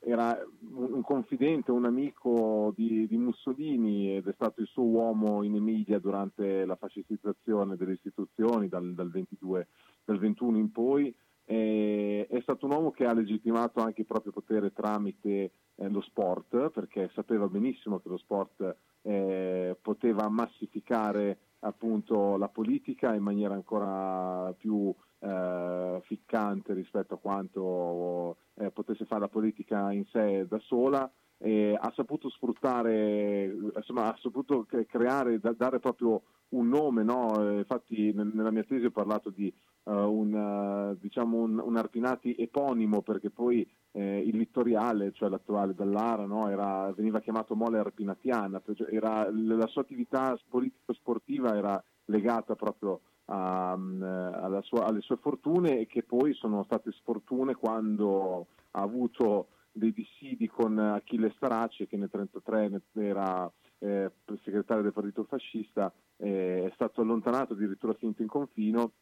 era un confidente, un amico di, di Mussolini ed è stato il suo uomo in Emilia durante la fascistizzazione delle istituzioni dal, dal 22, dal 21 in poi. E è stato un uomo che ha legittimato anche il proprio potere tramite eh, lo sport, perché sapeva benissimo che lo sport eh, poteva massificare appunto la politica in maniera ancora più eh, ficcante rispetto a quanto eh, potesse fare la politica in sé da sola. E ha saputo sfruttare, insomma, ha saputo cre- creare, da- dare proprio un nome, no? Eh, infatti nel- nella mia tesi ho parlato di eh, un, eh, diciamo un, un Arpinati eponimo perché poi eh, il Littoriale, cioè l'attuale Dallara, no? Era- veniva chiamato Mole Arpinatiana, era- la sua attività politico-sportiva era legata proprio a, alla sua- alle sue fortune e che poi sono state sfortune quando ha avuto dei dissidi con Achille Starace che nel 1933 era eh, segretario del partito fascista, eh, è stato allontanato addirittura finito in confino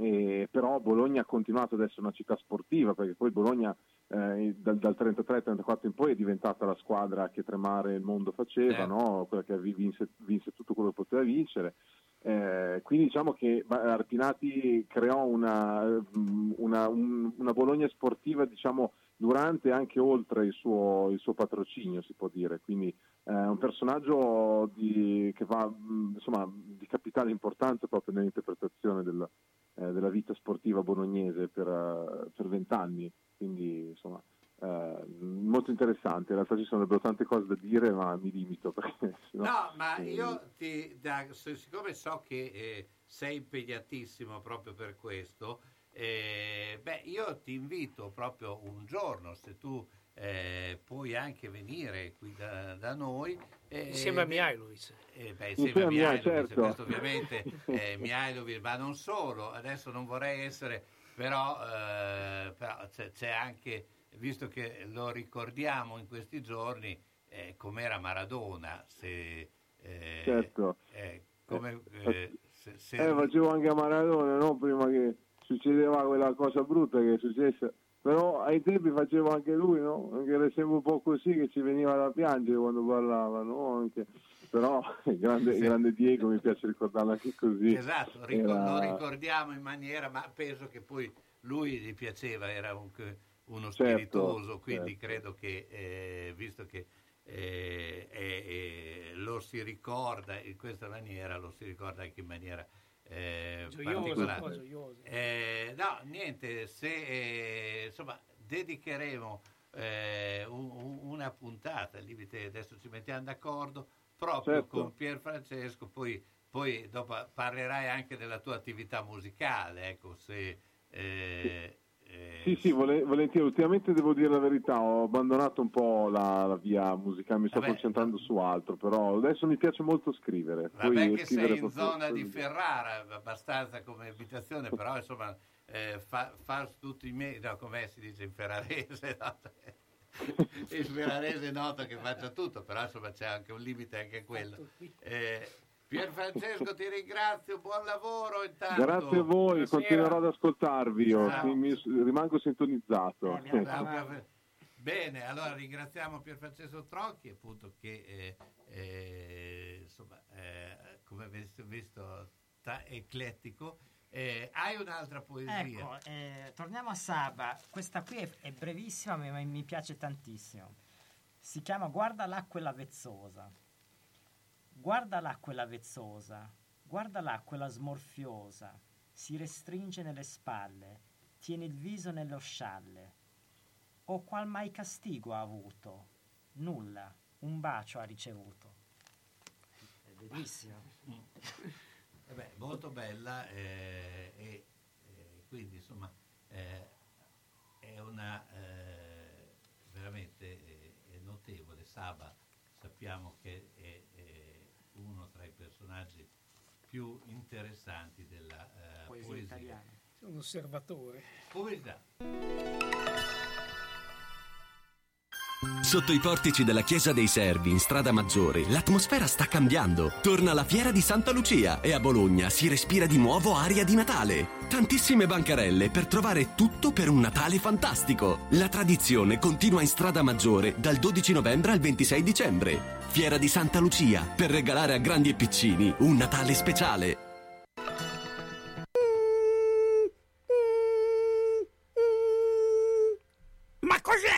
eh, però Bologna ha continuato ad essere una città sportiva perché poi Bologna eh, dal, dal 33-34 in poi è diventata la squadra che tremare il mondo faceva, Certo. no? quella che vi- vinse, vinse tutto quello che poteva vincere. Eh, quindi diciamo che Arpinati creò una, mm, una- un- una Bologna sportiva diciamo, durante e anche oltre il suo, il suo patrocinio, si può dire. Quindi è un personaggio di, che va mm, insomma, di capitale importanza proprio nell'interpretazione del, eh, della vita sportiva bolognese per eh, per vent'anni. Quindi insomma eh, molto interessante. In realtà ci sarebbero tante cose da dire, ma mi limito perché sennò- No, ma eh, io ti, da- siccome so che eh, sei impegnatissimo proprio per questo, eh, beh, io ti invito proprio un giorno, se tu eh, puoi anche venire qui da, da noi. eh, Insieme a Mihailovic. eh, beh, Insieme insieme a a Mihai- Mihailovic, certo. questo ovviamente eh, Mihailovic, ma non solo, adesso non vorrei essere, però, eh, però c'è, c'è anche, visto che lo ricordiamo in questi giorni, eh, com'era Maradona, se... eh, Certo. eh, come, eh, se- se- Eh, facevo anche a Maradona, no? Prima che succedeva quella cosa brutta che è successa. Però ai tempi facevo anche lui, no? Anche era sempre un po' così che ci veniva da piangere quando parlava, no? Anche- Però il grande, il grande Diego mi piace ricordarlo anche così. Esatto, ricor- Era- lo ricordiamo in maniera, ma penso che poi lui gli piaceva, era un- uno Certo, spiritoso, quindi certo. credo che, eh, visto che eh, eh, lo si ricorda in questa maniera, lo si ricorda anche in maniera eh, particolare. Eh, no, niente, se eh, insomma dedicheremo eh, un- un- una puntata, al limite adesso ci mettiamo d'accordo, proprio Certo. con Pier Francesco, poi, poi dopo parlerai anche della tua attività musicale, ecco, se... eh, eh, Sì, sì, vole- volentieri. Ultimamente devo dire la verità, ho abbandonato un po' la, la via musicale, mi sto Vabbè, concentrando su altro, però adesso mi piace molto scrivere. Vabbè Poi che scrivere sei in zona di Ferrara, abbastanza come abitazione, però insomma eh, fa, fa tutti i miei, no, come si dice in ferrarese, no? il ferrarese è noto che faccia tutto, però insomma c'è anche un limite anche a quello. Eh, Pier Francesco ti ringrazio, buon lavoro intanto. Grazie a voi, Buonasera. continuerò ad ascoltarvi, io, sì, mi- rimango sintonizzato. Eh, Ah, Bene, allora ringraziamo Pier Francesco Trocchi, appunto che eh, eh, insomma, eh, come avete visto, ta- eclettico. Eh, hai un'altra poesia? Ecco, eh, torniamo a Saba. Questa qui è, è brevissima, ma mi, piace tantissimo. Si chiama Guarda là quella vezzosa. Guarda là quella vezzosa. Guarda là quella smorfiosa. Si restringe nelle spalle. Tiene il viso nello scialle. O qual mai castigo ha avuto? Nulla. Un bacio ha ricevuto. È bellissimo. Eh beh, molto bella eh, e eh, quindi insomma eh, è una eh, veramente eh, è notevole. Saba sappiamo che è, tra i personaggi più interessanti della eh, Poesia poesia. italiana. Sei un osservatore. Poesia. Sotto i portici della Chiesa dei Servi, in Strada Maggiore, l'atmosfera sta cambiando. Torna la Fiera di Santa Lucia e a Bologna si respira di nuovo aria di Natale. Tantissime bancarelle per trovare tutto per un Natale fantastico. La tradizione continua in Strada Maggiore dal 12 novembre al 26 dicembre. Fiera di Santa Lucia per regalare a grandi e piccini un Natale speciale. Ma cos'è?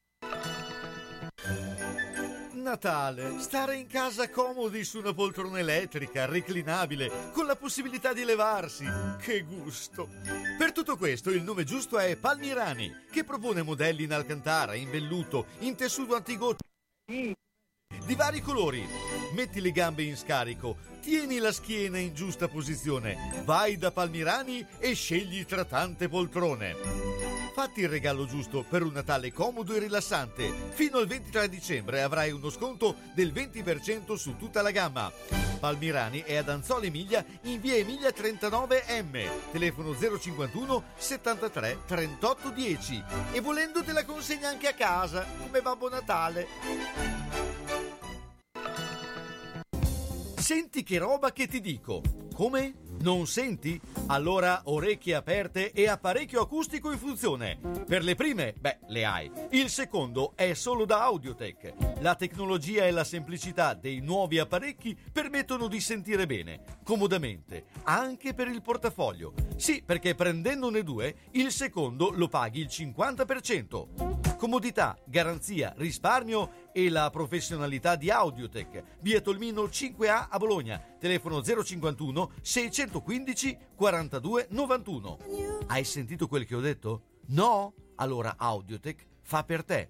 Natale, stare in casa comodi su una poltrona elettrica, reclinabile, con la possibilità di levarsi. Che gusto! Per tutto questo il nome giusto è Palmirani, che propone modelli in alcantara, in velluto, in tessuto antigotto di vari colori. Metti le gambe in scarico, tieni la schiena in giusta posizione, vai da Palmirani e scegli tra tante poltrone. Fatti il regalo giusto per un Natale comodo e rilassante. Fino al 23 dicembre avrai uno sconto del 20% su tutta la gamma. Palmirani è ad Anzola Emilia in via Emilia 39M, telefono 051 73 38 10 e volendo te la consegna anche a casa come Babbo Natale. Senti che roba che ti dico. Come? Non senti? Allora orecchie aperte e apparecchio acustico in funzione. Per le prime, beh, le hai. Il secondo è solo da Audiotech. La tecnologia e la semplicità dei nuovi apparecchi permettono di sentire bene, comodamente, anche per il portafoglio. Sì, perché prendendone due, il secondo lo paghi il 50%. Comodità, garanzia, risparmio e la professionalità di Audiotech. Via Tolmino 5A a Bologna. Telefono 051 615 42 91. Hai sentito quel che ho detto? No? Allora Audiotech fa per te.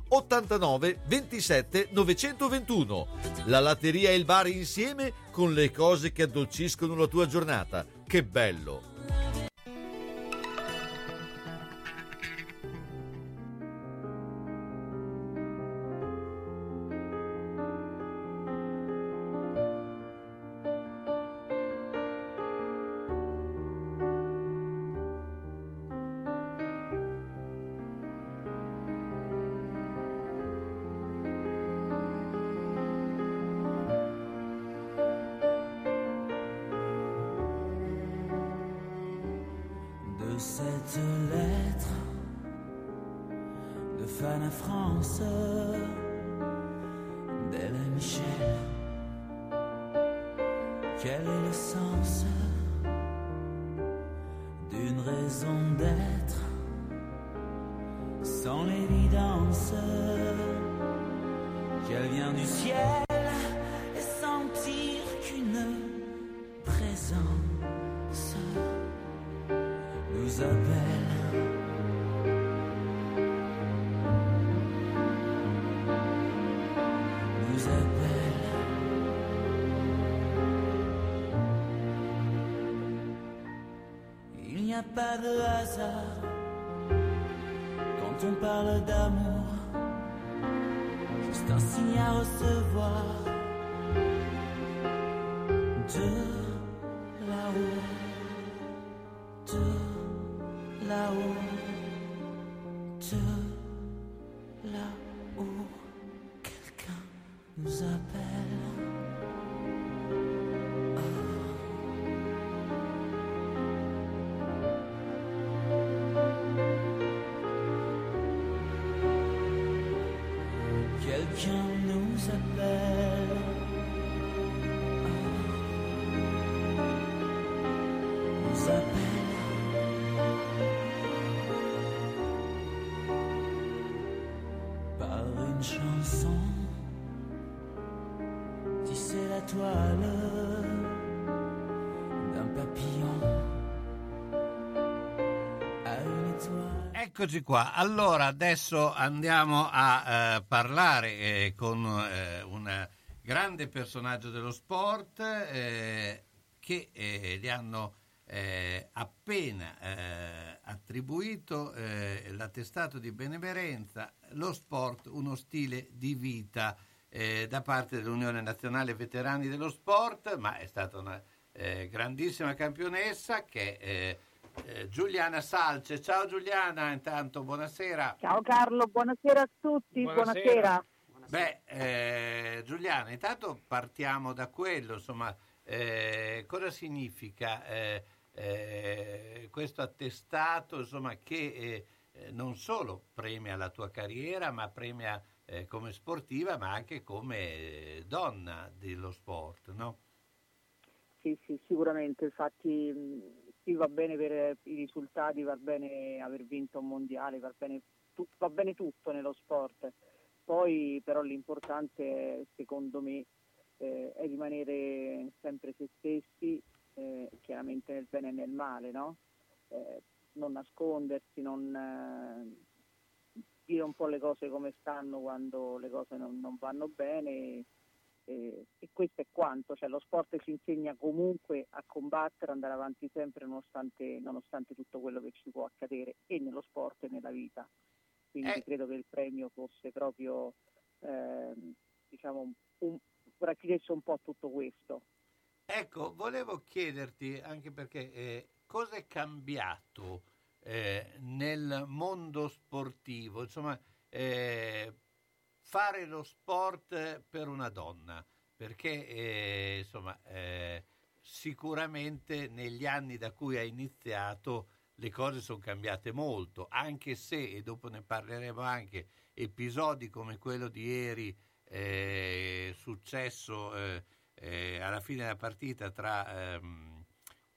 89 27 921. La latteria e il bar insieme con le cose che addolciscono la tua giornata. Che bello! Cette lettre de Fan à France d'Elle et Michel. Quel est le sens d'une raison d'être sans l'évidence? Qu'elle vient du ciel et sentir qu'une présence nous appelle. Pas de hasard quand on parle d'amour, juste un signe à recevoir Eccoci qua, allora adesso andiamo a eh, parlare eh, con eh, un grande personaggio dello sport eh, che eh, gli hanno eh, appena attribuito l'attestato di benemerenza, lo sport, uno stile di vita da parte dell'Unione Nazionale Veterani dello Sport, ma è stata una grandissima campionessa che eh, Giuliana Salce. Ciao Giuliana, intanto buonasera. Ciao Carlo, buonasera a tutti, buonasera. Beh, eh, Giuliana, intanto partiamo da quello, insomma, eh, cosa significa eh, eh, questo attestato, insomma, che non solo premia la tua carriera, ma premia eh, come sportiva, ma anche come donna dello sport, no? Sì, sì, sicuramente, infatti sì, va bene per i risultati, va bene aver vinto un mondiale, va bene, tu- va bene tutto nello sport. Poi però l'importante secondo me eh, è rimanere sempre se stessi, eh, chiaramente nel bene e nel male, no? Eh, non nascondersi, non eh, dire un po' le cose come stanno quando le cose non, non vanno bene eh, e questo è quanto, cioè lo sport ci insegna comunque a combattere, andare avanti sempre nonostante, nonostante tutto quello che ci può accadere e nello sport e nella vita. Quindi Eh. credo che il premio fosse proprio ehm, diciamo, un, racchiudesse un po' tutto questo. Ecco, volevo chiederti, anche perché eh, cosa è cambiato eh, nel mondo sportivo? Insomma, eh, fare lo sport per una donna, perché eh, insomma, eh, sicuramente negli anni da cui hai iniziato le cose sono cambiate molto, anche se, e dopo ne parleremo anche, episodi come quello di ieri, eh, successo eh, eh, alla fine della partita tra ehm,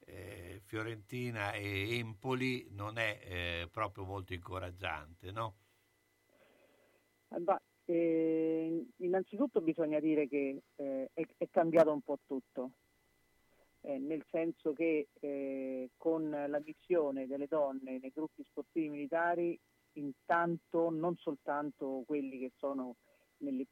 eh, Fiorentina e Empoli non è proprio molto incoraggiante, no? Bah, eh, innanzitutto bisogna dire che eh, è, è cambiato un po' tutto, eh, nel senso che eh, con la missione delle donne nei gruppi sportivi militari, intanto non soltanto quelli che sono nelle-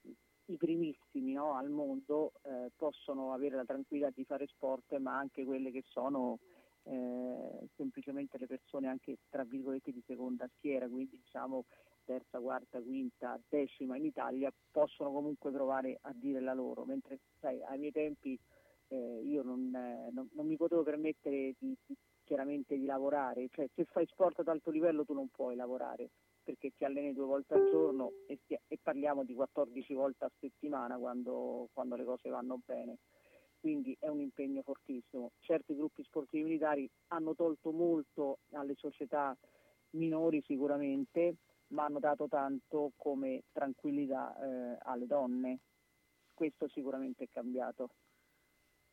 i primissimi no, al mondo eh, possono avere la tranquillità di fare sport, ma anche quelle che sono eh, semplicemente le persone anche tra virgolette di seconda schiera, quindi diciamo terza, quarta, quinta, decima in Italia, possono comunque provare a dire la loro, mentre sai, ai miei tempi eh, io non, eh, non- non mi potevo permettere di, di- chiaramente di lavorare, cioè se fai sport ad alto livello tu non puoi lavorare perché ti alleni due volte al giorno e, stia- e parliamo di 14 volte a settimana quando, quando le cose vanno bene. Quindi è un impegno fortissimo. Certi gruppi sportivi militari hanno tolto molto alle società minori sicuramente, ma hanno dato tanto come tranquillità eh, alle donne. Questo sicuramente è cambiato.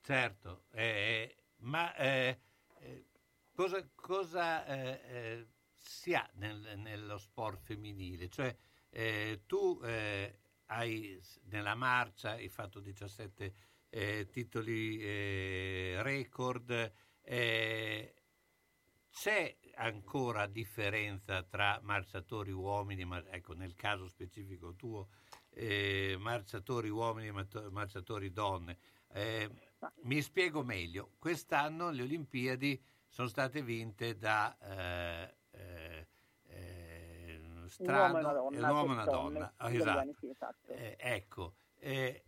Certo, eh, ma eh, eh, cosa, cosa, eh, eh, si ha nel- nello sport femminile? Cioè, eh, tu eh, hai nella marcia hai fatto 17 eh, titoli eh, record, eh, c'è ancora differenza tra marciatori uomini, ma ecco nel caso specifico tuo, eh, marciatori uomini e marciatori donne? Eh, mi spiego meglio, quest'anno le Olimpiadi sono state vinte da eh, eh, eh, Strano, un uomo e una donna, un uomo e una donna. donne, esatto. sì, esatto. Eh, ecco, eh,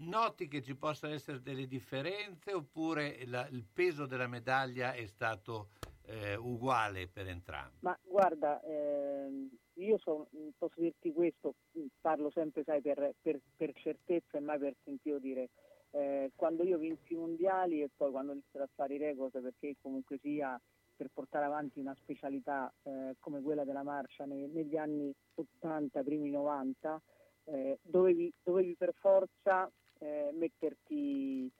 noti che ci possano essere delle differenze oppure la- il peso della medaglia è stato eh, uguale per entrambi? Ma guarda, ehm, io so- posso dirti questo, parlo sempre sai, per, per- per certezza e mai per sentito dire. Eh, quando io vinsi i mondiali e poi quando ho iniziato a fare i record, perché comunque sia per portare avanti una specialità eh, come quella della marcia ne- negli anni 80, primi 90, eh, dovevi, dovevi per forza eh, metterti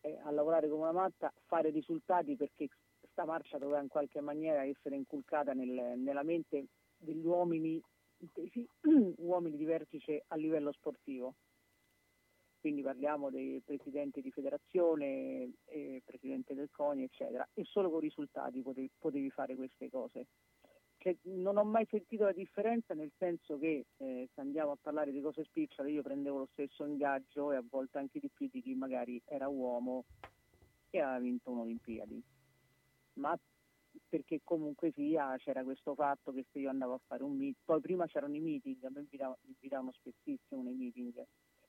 eh, a lavorare come una matta, fare risultati perché sta marcia doveva in qualche maniera essere inculcata nel- nella mente degli uomini, intesi uomini di vertice a livello sportivo. Quindi parliamo dei presidenti di federazione, eh, presidente del CONI, eccetera, e solo con risultati potevi, potevi fare queste cose. Cioè, non ho mai sentito la differenza nel senso che eh, se andiamo a parlare di cose spicciole io prendevo lo stesso ingaggio e a volte anche di più di chi magari era uomo e aveva vinto un'Olimpiadi. Ma perché comunque sia c'era questo fatto che se io andavo a fare un meeting, poi prima c'erano i meeting, a me invitavano, invitavano spessissimo nei meeting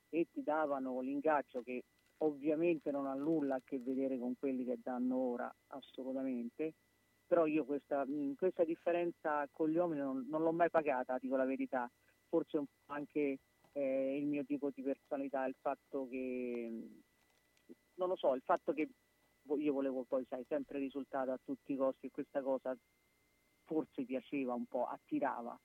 e ti davano l'ingaggio che ovviamente non ha nulla a che vedere con quelli che danno ora, assolutamente, però io questa, questa differenza con gli uomini non, non l'ho mai pagata, dico la verità, forse anche eh, il mio tipo di personalità, il fatto che, non lo so, il fatto che io volevo poi, sai, sempre risultato a tutti i costi e questa cosa forse piaceva un po', attirava.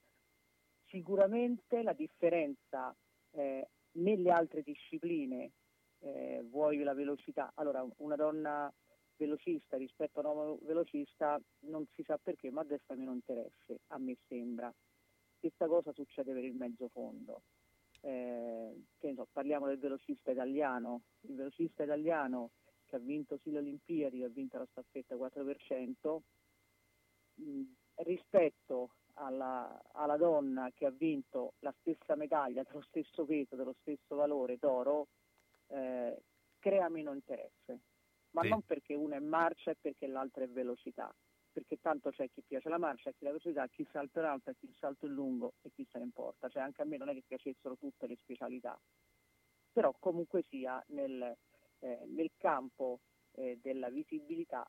Sicuramente la differenza eh, nelle altre discipline, eh, vuoi la velocità, allora una donna velocista rispetto a un uomo velocista non si sa perché, ma a me non interessa, a me sembra. Stessa cosa succede per il mezzo fondo. Eh, so, parliamo del velocista italiano, il velocista italiano che ha vinto sì le Olimpiadi, che ha vinto la staffetta 4%, mh, rispetto alla, alla donna che ha vinto la stessa medaglia, dello stesso peso, dello stesso valore d'oro, eh, crea meno interesse, ma Sì. non perché uno è marcia e perché l'altro è velocità, perché tanto c'è chi piace la marcia, chi la velocità, chi salta in alta, chi il salto in lungo e chi se ne importa, cioè anche a me non è che piacessero tutte le specialità, però comunque sia nel, eh, nel campo eh, della visibilità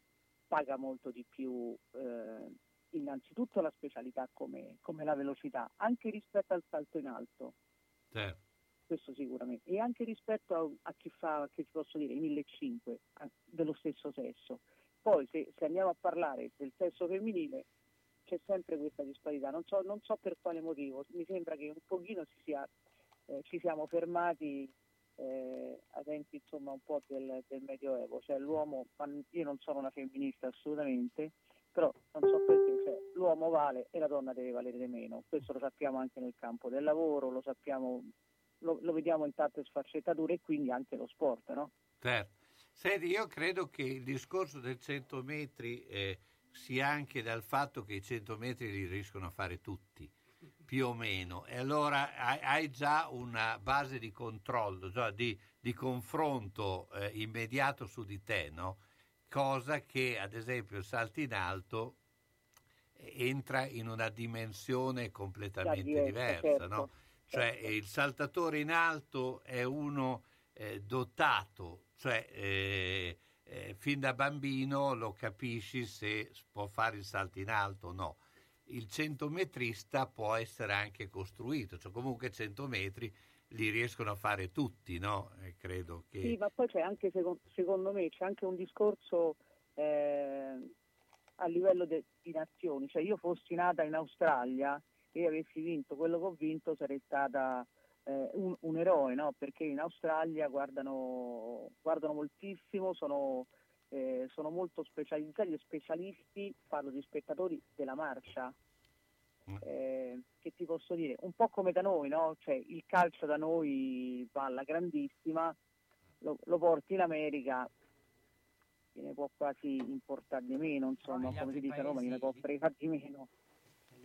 paga molto di più eh, innanzitutto la specialità come, come la velocità, anche rispetto al salto in alto, Certo. questo sicuramente, e anche rispetto a, a chi fa, che ti posso dire, i 1500 a- dello stesso sesso. Poi se, se andiamo a parlare del sesso femminile c'è sempre questa disparità, non so, non so per quale motivo, mi sembra che un pochino si sia, eh, ci siamo fermati eh, a tempi insomma un po' del, del medioevo, cioè l'uomo, io non sono una femminista assolutamente, però non so perché cioè, l'uomo vale e la donna deve valere meno, questo lo sappiamo anche nel campo del lavoro, lo sappiamo, lo, lo vediamo in tante sfaccettature e quindi anche lo sport, no? Certo. Senti, io credo che il discorso del 100 metri eh, sia anche dal fatto che i 100 metri li riescono a fare tutti, più o meno, e allora hai, hai già una base di controllo, cioè di, di confronto eh, immediato su di te, no? Cosa che ad esempio il salto in alto entra in una dimensione completamente diversa, diversa, certo, no? Cioè eh, il saltatore in alto è uno eh, dotato, cioè eh, eh, fin da bambino lo capisci se può fare il salto in alto o no. Il centometrista può essere anche costruito, cioè comunque 100 metri li riescono a fare tutti, no? Eh, credo che... Sì, ma poi c'è anche, secon- secondo me, c'è anche un discorso eh, a livello de- di nazioni. Cioè io fossi nata in Australia e avessi vinto quello che ho vinto sarei stata eh, un, un eroe, no? Perché in Australia guardano, guardano moltissimo, sono, eh, sono molto specializzati e specialisti, parlo di spettatori della marcia. Eh, che ti posso dire? Un po' come da noi, no? Cioè il calcio da noi va alla grandissima, lo, lo porti in America, gliene può quasi importare di meno, insomma, come si dice a Roma, gliene può fregare di meno.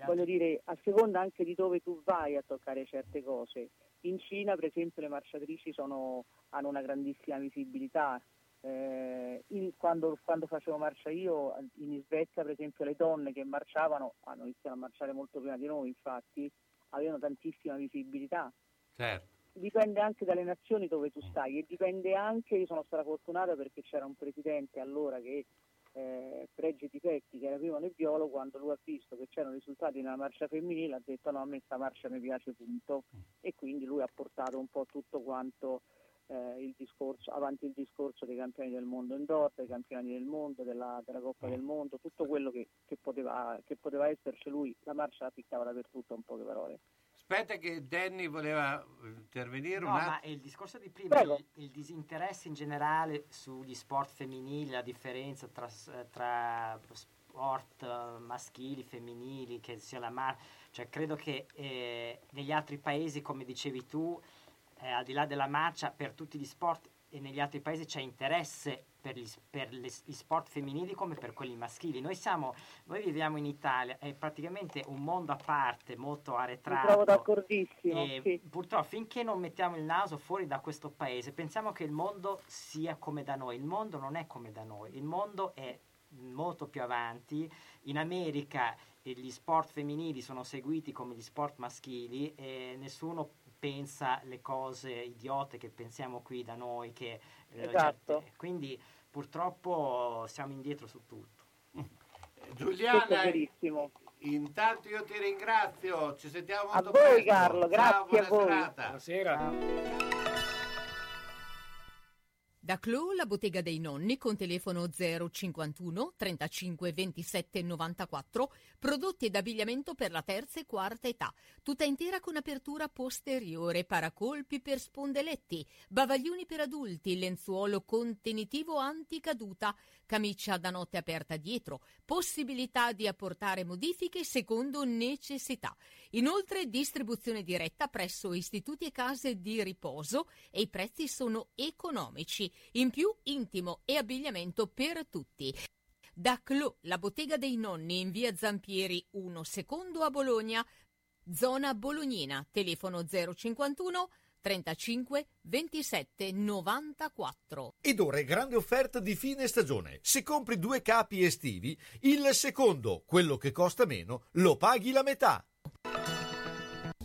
Voglio dire, a seconda anche di dove tu vai a toccare certe cose. In Cina, per esempio, le marciatrici sono- hanno una grandissima visibilità. Eh, in- quando, quando facevo marcia io, in Svezia, per esempio, le donne che marciavano, hanno iniziato a marciare molto prima di noi, infatti, avevano tantissima visibilità Certo. dipende anche dalle nazioni dove tu stai e dipende anche, io sono stata fortunata perché c'era un presidente allora che eh, pregi e difetti, che era prima nel biolo, quando lui ha visto che c'erano risultati nella marcia femminile ha detto no, a me sta marcia mi piace punto e quindi lui ha portato un po' tutto quanto eh, il discorso, avanti il discorso dei campioni del mondo indoor, dei campioni del mondo, della, della Coppa del Mondo, tutto quello che, che poteva, che poteva esserci lui, la marcia la piccava dappertutto, in poche parole. Aspetta che Danny voleva eh, intervenire No, ma il discorso di prima, il, il disinteresse in generale sugli sport femminili, la differenza tra, s- tra sport eh, maschili, femminili, che sia la mar- cioè credo che eh, negli altri paesi, come dicevi tu, eh, al di là della marcia, per tutti gli sport e negli altri paesi c'è interesse per, gli, per le- gli sport femminili come per quelli maschili. Noi siamo, noi viviamo in Italia, è praticamente un mondo a parte, molto Mi arretrato. trovo d'accordissimo, sì. Purtroppo finché non mettiamo il naso fuori da questo paese pensiamo che il mondo sia come da noi. Il mondo non è come da noi, il mondo è molto più avanti. In America eh, gli sport femminili sono seguiti come gli sport maschili e nessuno pensa le cose idiote che pensiamo qui da noi. Che, eh, Esatto. certe- quindi purtroppo siamo indietro su tutto. Giuliana, è verissimo. intanto io ti ringrazio, ci sentiamo A molto voi presto. Carlo, Ciao, grazie a buona voi. serata. Buonasera. Da Clo, la bottega dei nonni con telefono 051 35 27 94, prodotti ed abbigliamento per la terza e quarta età, tutta intera con apertura posteriore, paracolpi per spondeletti, bavaglioni per adulti, lenzuolo contenitivo anticaduta, camicia da notte aperta dietro, possibilità di apportare modifiche secondo necessità. Inoltre distribuzione diretta presso istituti e case di riposo e i prezzi sono economici. In più intimo e abbigliamento per tutti. Da Clo, la bottega dei nonni in via Zampieri 1 secondo a Bologna, zona Bolognina, telefono 051 35 27 94. Ed ora è grande offerta di fine stagione. Se compri due capi estivi, il secondo, quello che costa meno, lo paghi la metà.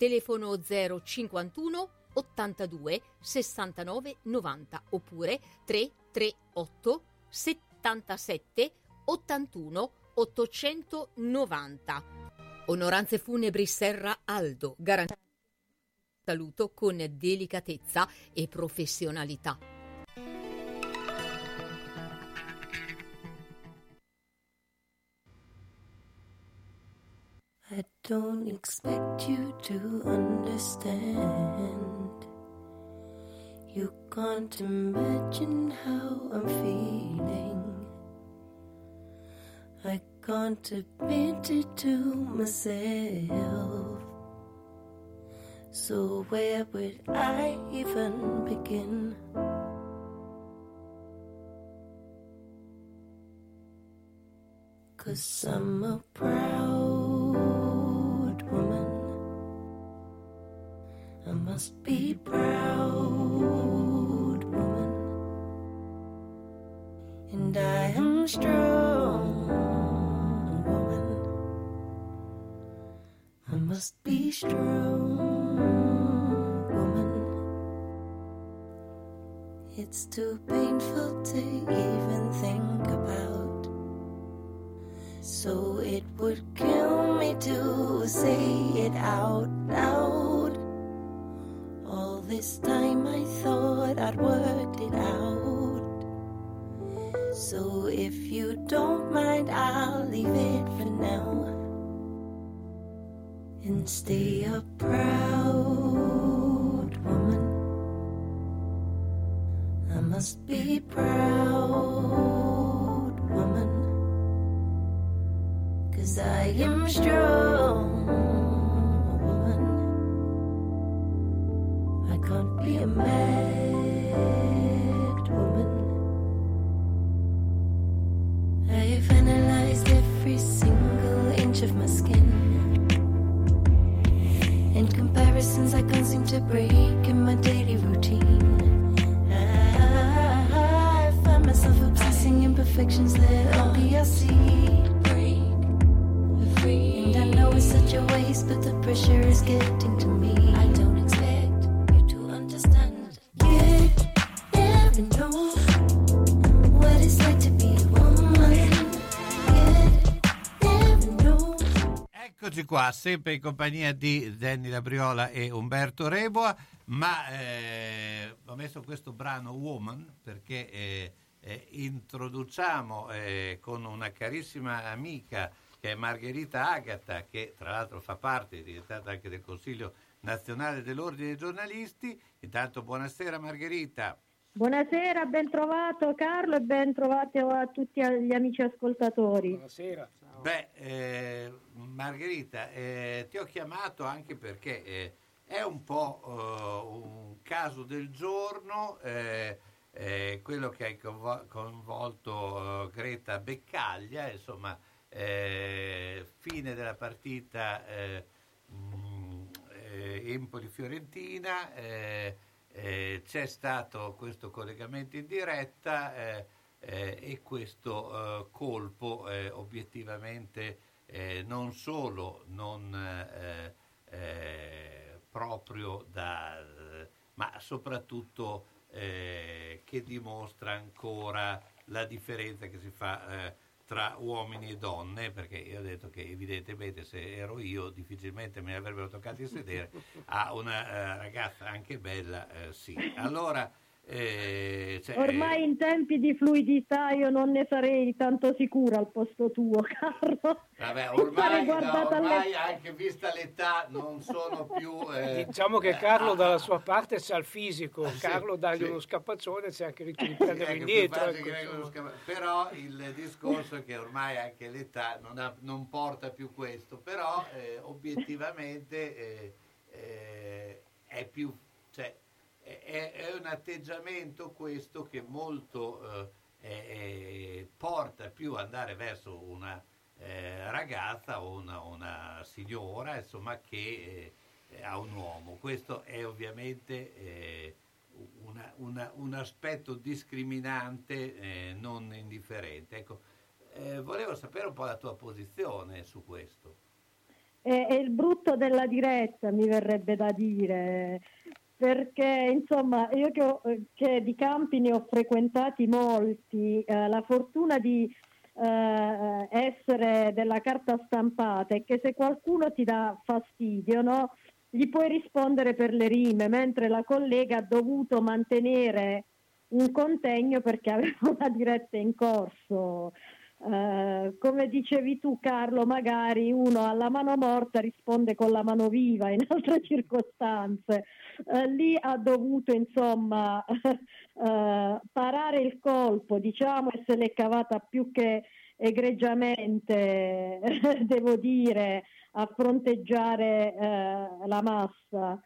Telefono 051 82 69 90 oppure 338 77 81 890. Onoranze funebri Serra Aldo, garantito saluto con delicatezza e professionalità. Don't expect you to understand. You can't imagine how I'm feeling. I can't admit it to myself. So, where would I even begin? Cause I'm a proud must be proud woman. And I am strong woman. I must be strong woman. It's too painful to even think about. So it would kill me to say it out loud. This time I thought I'd worked it out. So if you don't mind, I'll leave it for now. And stay a proud woman. I must be Eccoci qua, sempre in compagnia di Danny Labriola e Umberto Reboa, ma eh, ho messo questo brano Woman perché eh, eh, introduciamo eh, con una carissima amica che è Margherita Agata, che tra l'altro fa parte, è diventata anche del Consiglio nazionale dell'Ordine dei giornalisti. Intanto buonasera Margherita. Buonasera, ben trovato Carlo e ben trovati a tutti gli amici ascoltatori. Buonasera. Beh, eh, Margherita, eh, ti ho chiamato anche perché eh, è un po' eh, un caso del giorno, eh, eh, quello che ha coinvolto eh, Greta Beccaglia, insomma, eh, fine della partita eh, mh, eh, Empoli-Fiorentina, eh, c'è stato questo collegamento in diretta eh, eh, e questo eh, colpo eh, obiettivamente eh, non solo non proprio da, ma soprattutto che dimostra ancora la differenza che si fa tra uomini e donne, perché io ho detto che evidentemente se ero io difficilmente me ne avrebbero toccati sedere, a una eh, ragazza anche bella eh, sì. Allora, eh, cioè, Ormai in tempi di fluidità io non ne sarei tanto sicura al posto tuo, Carlo. Vabbè, ormai, alle- ormai anche vista l'età non sono più... eh, Diciamo che Carlo dalla sua parte c'ha il fisico, sì, Carlo dargli sì. uno scappaccione c'è anche anche più indietro. ecco, scapa- Però il discorso è che ormai anche l'età non, ha- non porta più questo, però eh, obiettivamente eh, eh, è più... Cioè, è, è un atteggiamento questo che molto eh, porta più ad andare verso una eh, ragazza o una, una signora insomma che eh, a un uomo. Questo è ovviamente eh, una- una- un aspetto discriminante eh, non indifferente. Ecco, eh, volevo sapere un po' la tua posizione su questo. È il brutto della diretta, mi verrebbe da dire, perché insomma io che, ho- che di campi ne ho frequentati molti, eh, la fortuna di eh, essere della carta stampata è che se qualcuno ti dà fastidio, no? gli puoi rispondere per le rime, mentre la collega ha dovuto mantenere un contegno perché aveva una diretta in corso. Eh, come dicevi tu Carlo, magari uno alla mano morta risponde con la mano viva in altre circostanze. Eh, lì ha dovuto insomma eh, parare il colpo, diciamo, e se l'è cavata più che egregiamente, devo dire, a fronteggiare eh, la massa.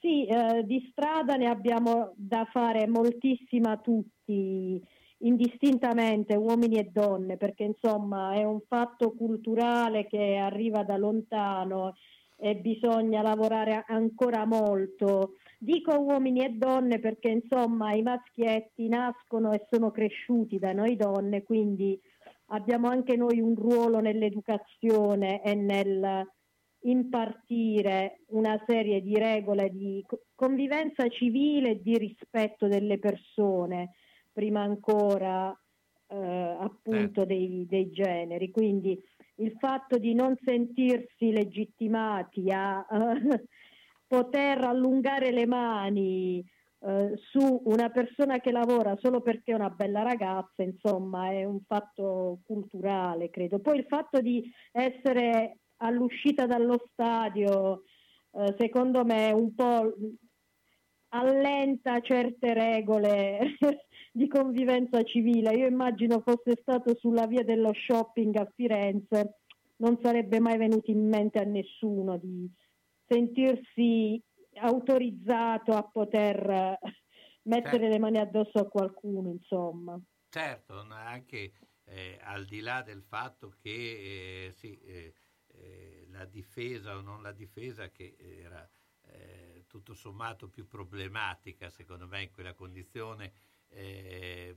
Sì, eh, di strada ne abbiamo da fare moltissima tutti, indistintamente, uomini e donne, perché insomma è un fatto culturale che arriva da lontano e bisogna lavorare ancora molto. Dico uomini e donne perché insomma i maschietti nascono e sono cresciuti da noi donne, quindi abbiamo anche noi un ruolo nell'educazione e nel impartire una serie di regole di co- convivenza civile e di rispetto delle persone, prima ancora eh, appunto dei, dei generi. Quindi il fatto di non sentirsi legittimati a eh, poter allungare le mani eh, su una persona che lavora solo perché è una bella ragazza, insomma, è un fatto culturale, credo. Poi il fatto di essere all'uscita dallo stadio, eh, secondo me, un po' allenta certe regole di convivenza civile. Io immagino fosse stato sulla via dello shopping a Firenze, non sarebbe mai venuto in mente a nessuno di sentirsi autorizzato a poter eh, mettere Certo. le mani addosso a qualcuno, insomma. Certo, anche eh, al di là del fatto che eh, sì, eh, eh, la difesa o non la difesa, che era eh, tutto sommato più problematica secondo me in quella condizione, eh,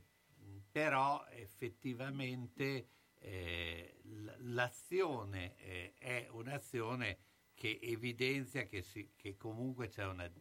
però effettivamente eh, l'azione eh, è un'azione che evidenzia che, si- che comunque c'è una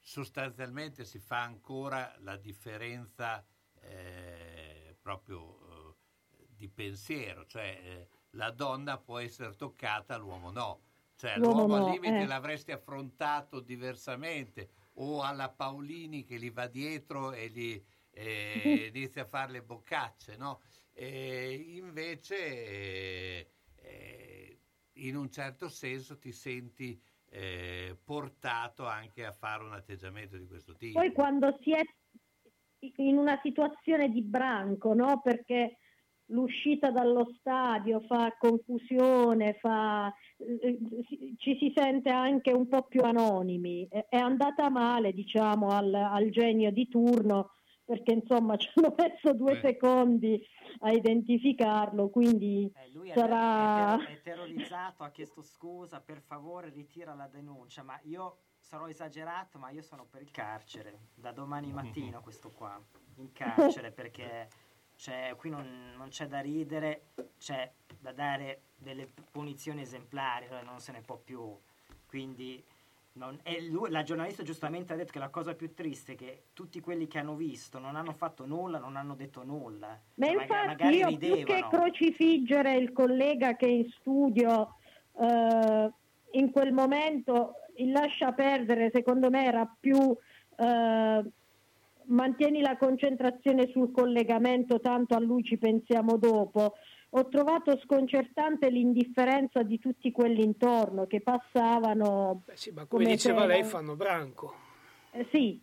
sostanzialmente si fa ancora la differenza eh, proprio eh, di pensiero, cioè eh, la donna può essere toccata, l'uomo no. Cioè L'uomo l'uomo no, al limite eh. l'avresti affrontato diversamente o alla Paolini che gli va dietro e gli eh, inizia a fare le boccacce, no? E invece eh, eh, in un certo senso ti senti eh, portato anche a fare un atteggiamento di questo tipo. Poi quando si è in una situazione di branco, no? Perché l'uscita dallo stadio fa confusione, fa, eh, ci si sente anche un po' più anonimi. È, è andata male, diciamo, al, al genio di turno perché insomma ci hanno messo due secondi a identificarlo, quindi Eh, Lui è, sarà... è ter- è terrorizzato, ha chiesto scusa, per favore ritira la denuncia, ma io sarò esagerato, ma io sono per il carcere, da domani mattino questo qua, in carcere, perché cioè, qui non, non c'è da ridere, c'è da dare delle punizioni esemplari, non se ne può più, quindi lui- la giornalista giustamente ha detto che la cosa più triste è che tutti quelli che hanno visto non hanno fatto nulla, non hanno detto nulla. Ma Cioè, infatti magari io più che ridevano. crocifiggere il collega che è in studio eh, in quel momento il lascia perdere secondo me era più eh, mantieni la concentrazione sul collegamento tanto a lui ci pensiamo dopo. Ho trovato sconcertante l'indifferenza di tutti quelli intorno che passavano Sì, ma come diceva se- lei fanno branco. Eh, sì,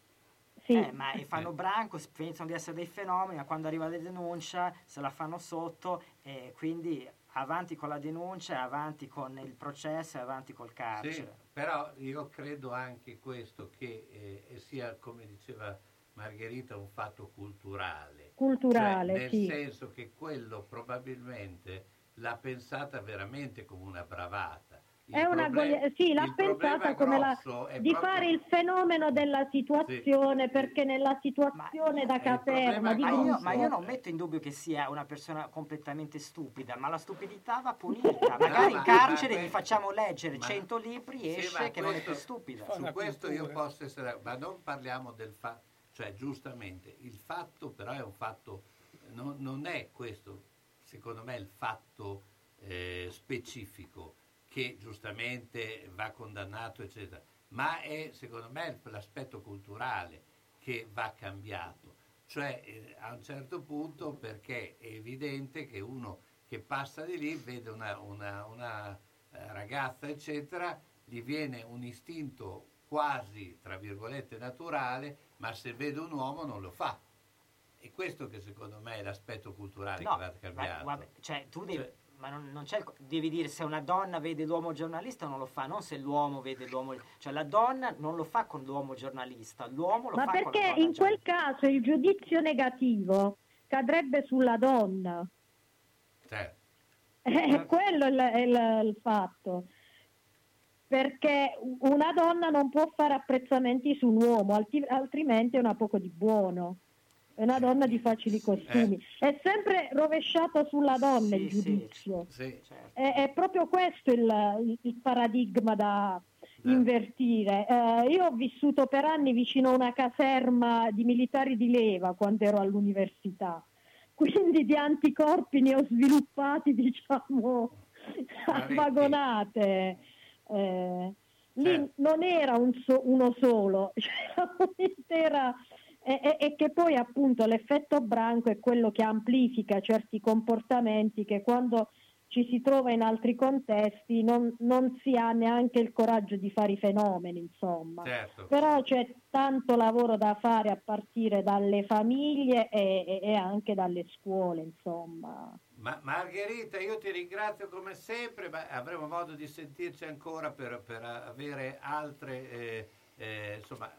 sì. Eh, ma e fanno branco, pensano di essere dei fenomeni, ma quando arriva la denuncia se la fanno sotto e quindi avanti con la denuncia, avanti con il processo e avanti col Sì, carcere. però io credo anche questo che eh, sia, come diceva Margherita, un fatto culturale. Culturale, Cioè, nel sì. senso che quello probabilmente l'ha pensata veramente come una bravata. Il È una proble- goglia- sì, l'ha pensata come la, di proprio- fare il fenomeno della situazione, perché nella situazione da caserma di Ma io, ma io non metto in dubbio che sia una persona completamente stupida, ma la stupidità va punita. Magari ma- in carcere ma- gli facciamo leggere ma- 100 libri, Sì, esce ma che non è questo- più stupida. Su questo io posso essere, ma non parliamo del fatto, cioè giustamente il fatto però è un fatto, non, non è questo secondo me il fatto eh, specifico che giustamente va condannato eccetera, ma è secondo me l'aspetto culturale che va cambiato, cioè eh, a un certo punto perché è evidente che uno che passa di lì vede una, una- una, eh, ragazza eccetera, gli viene un istinto quasi tra virgolette naturale, ma se vede un uomo non lo fa. E questo che secondo me è l'aspetto culturale No, che va ma- cambiato. vabbè, cioè, tu devi, ma non, non c'è il devi dire se una donna vede l'uomo giornalista non lo fa, non se l'uomo vede l'uomo. Cioè la donna non lo fa con l'uomo giornalista, l'uomo lo Ma fa con la perché donna in quel caso il giudizio negativo cadrebbe sulla donna? Certo. Eh, quello è il, è il- il fatto. Perché una donna non può fare apprezzamenti su un uomo, alti- altrimenti è una poco di buono. È una donna di facili costumi. È sempre rovesciato sulla donna il giudizio. Sì. È, è proprio questo il, il- il paradigma da invertire. Eh, io ho vissuto per anni vicino a una caserma di militari di leva quando ero all'università, quindi di anticorpi ne ho sviluppati, diciamo, a vagonate. Eh, lì non era un so- uno solo, c'era un'intera e, e- e che poi appunto l'effetto branco è quello che amplifica certi comportamenti che quando ci si trova in altri contesti non, non si ha neanche il coraggio di fare i fenomeni, insomma. Certo. Però c'è tanto lavoro da fare a partire dalle famiglie e, e- e anche dalle scuole, insomma. Ma Margherita, io ti ringrazio come sempre, ma avremo modo di sentirci ancora per, per avere altre, eh, eh, insomma,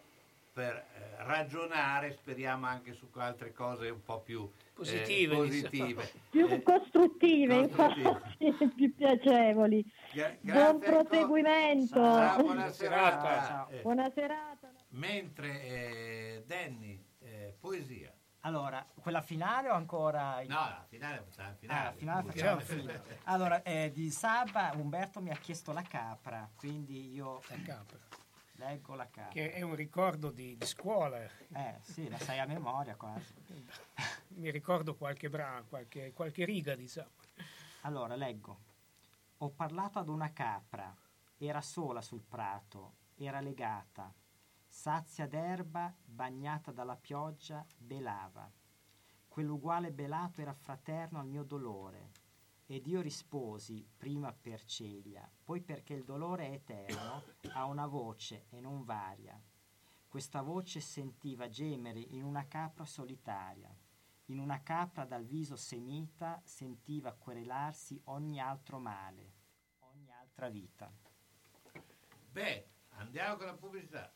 per eh, ragionare, speriamo anche su altre cose un po' più eh, Positive, positive. Più Eh, costruttive, costruttive. più piacevoli. gra- Buon ancora. proseguimento. Ciao, buona serata. Ciao. Eh, Buona serata. Mentre eh, Danny, eh, poesia. Allora, quella finale o ancora... No, la finale facciamo la finale. Ah, la finale facciamo la finale. Allora, eh, di Sabba Umberto mi ha chiesto la capra, quindi io leggo la capra. Che è un ricordo di, di scuola. Eh sì, la sai a memoria quasi. Mi ricordo qualche brano, qualche, qualche riga, diciamo. Allora, leggo. Ho parlato ad una capra, era sola sul prato, era legata, sazia d'erba, bagnata dalla pioggia, belava. Quell'uguale belato era fraterno al mio dolore, ed io risposi, prima per ceglia, poi perché il dolore è eterno, ha una voce e non varia. Questa voce sentiva gemere in una capra solitaria. In una capra dal viso semita sentiva querelarsi ogni altro male, ogni altra vita. Beh, andiamo con la pubblicità.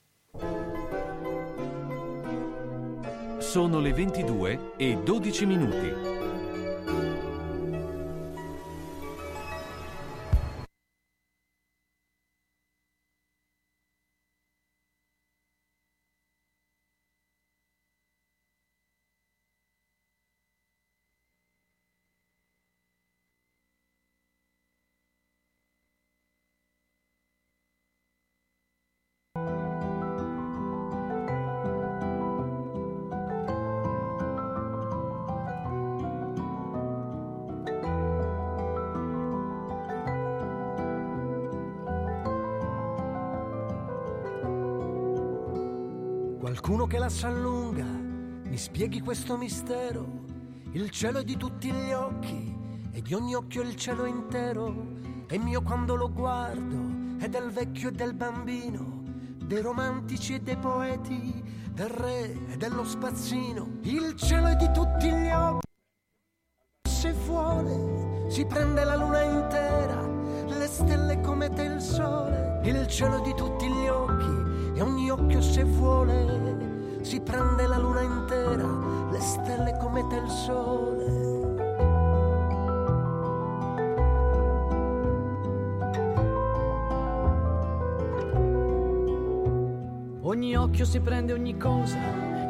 Sono le 22 e 12 minuti. Qualcuno che la sa lunga, mi spieghi questo mistero. Il cielo è di tutti gli occhi e di ogni occhio il cielo intero. È mio quando lo guardo, è del vecchio e del bambino, dei romantici e dei poeti, del re e dello spazzino. Il cielo è di tutti gli occhi. Se vuole, si prende la luna intera, le stelle come te il sole. Il cielo è di tutti gli occhi e ogni occhio se vuole, si prende la luna intera, le stelle come te il sole. Ogni occhio si prende ogni cosa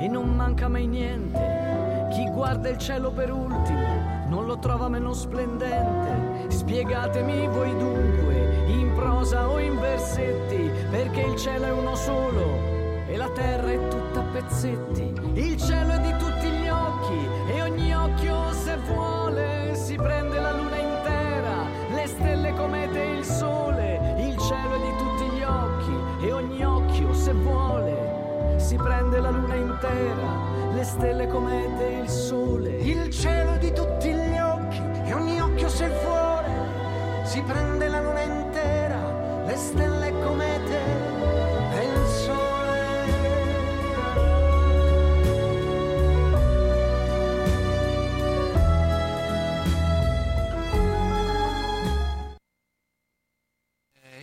e non manca mai niente. Chi guarda il cielo per ultimo non lo trova meno splendente. Spiegatemi voi dunque, in prosa o in versetti, perché il cielo è uno solo e la terra è tutta a pezzetti. Il cielo è di tutti gli occhi e ogni occhio se vuole si prende la luna intera, le stelle comete il sole. Il cielo è di tutti gli occhi e ogni occhio se vuole si prende la luna intera, le stelle comete il sole. Il cielo è di tutti gli occhi e ogni occhio se vuole si prende la luna intera, le stelle come te e il sole.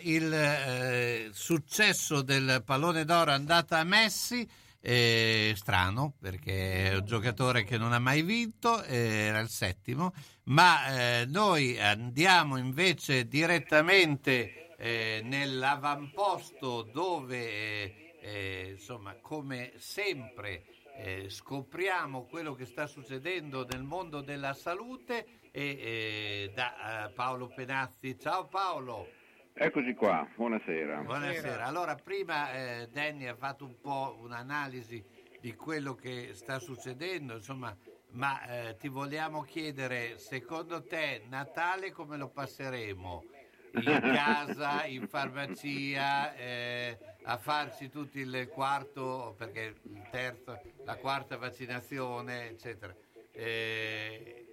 il eh, successo del pallone d'oro andata a Messi eh, strano perché è un giocatore che non ha mai vinto eh, era il settimo ma eh, noi andiamo invece direttamente eh, nell'avamposto dove eh, eh, insomma come sempre eh, scopriamo quello che sta succedendo nel mondo della salute e eh, da eh, Paolo Penazzi ciao Paolo Eccoci qua, buonasera. Buonasera. Allora, prima eh, Danny ha fatto un po' un'analisi di quello che sta succedendo, insomma, ma eh, ti vogliamo chiedere, secondo te Natale come lo passeremo? In casa, in farmacia, eh, a farci tutti il quarto, perché il terzo, la quarta vaccinazione, eccetera. Eh,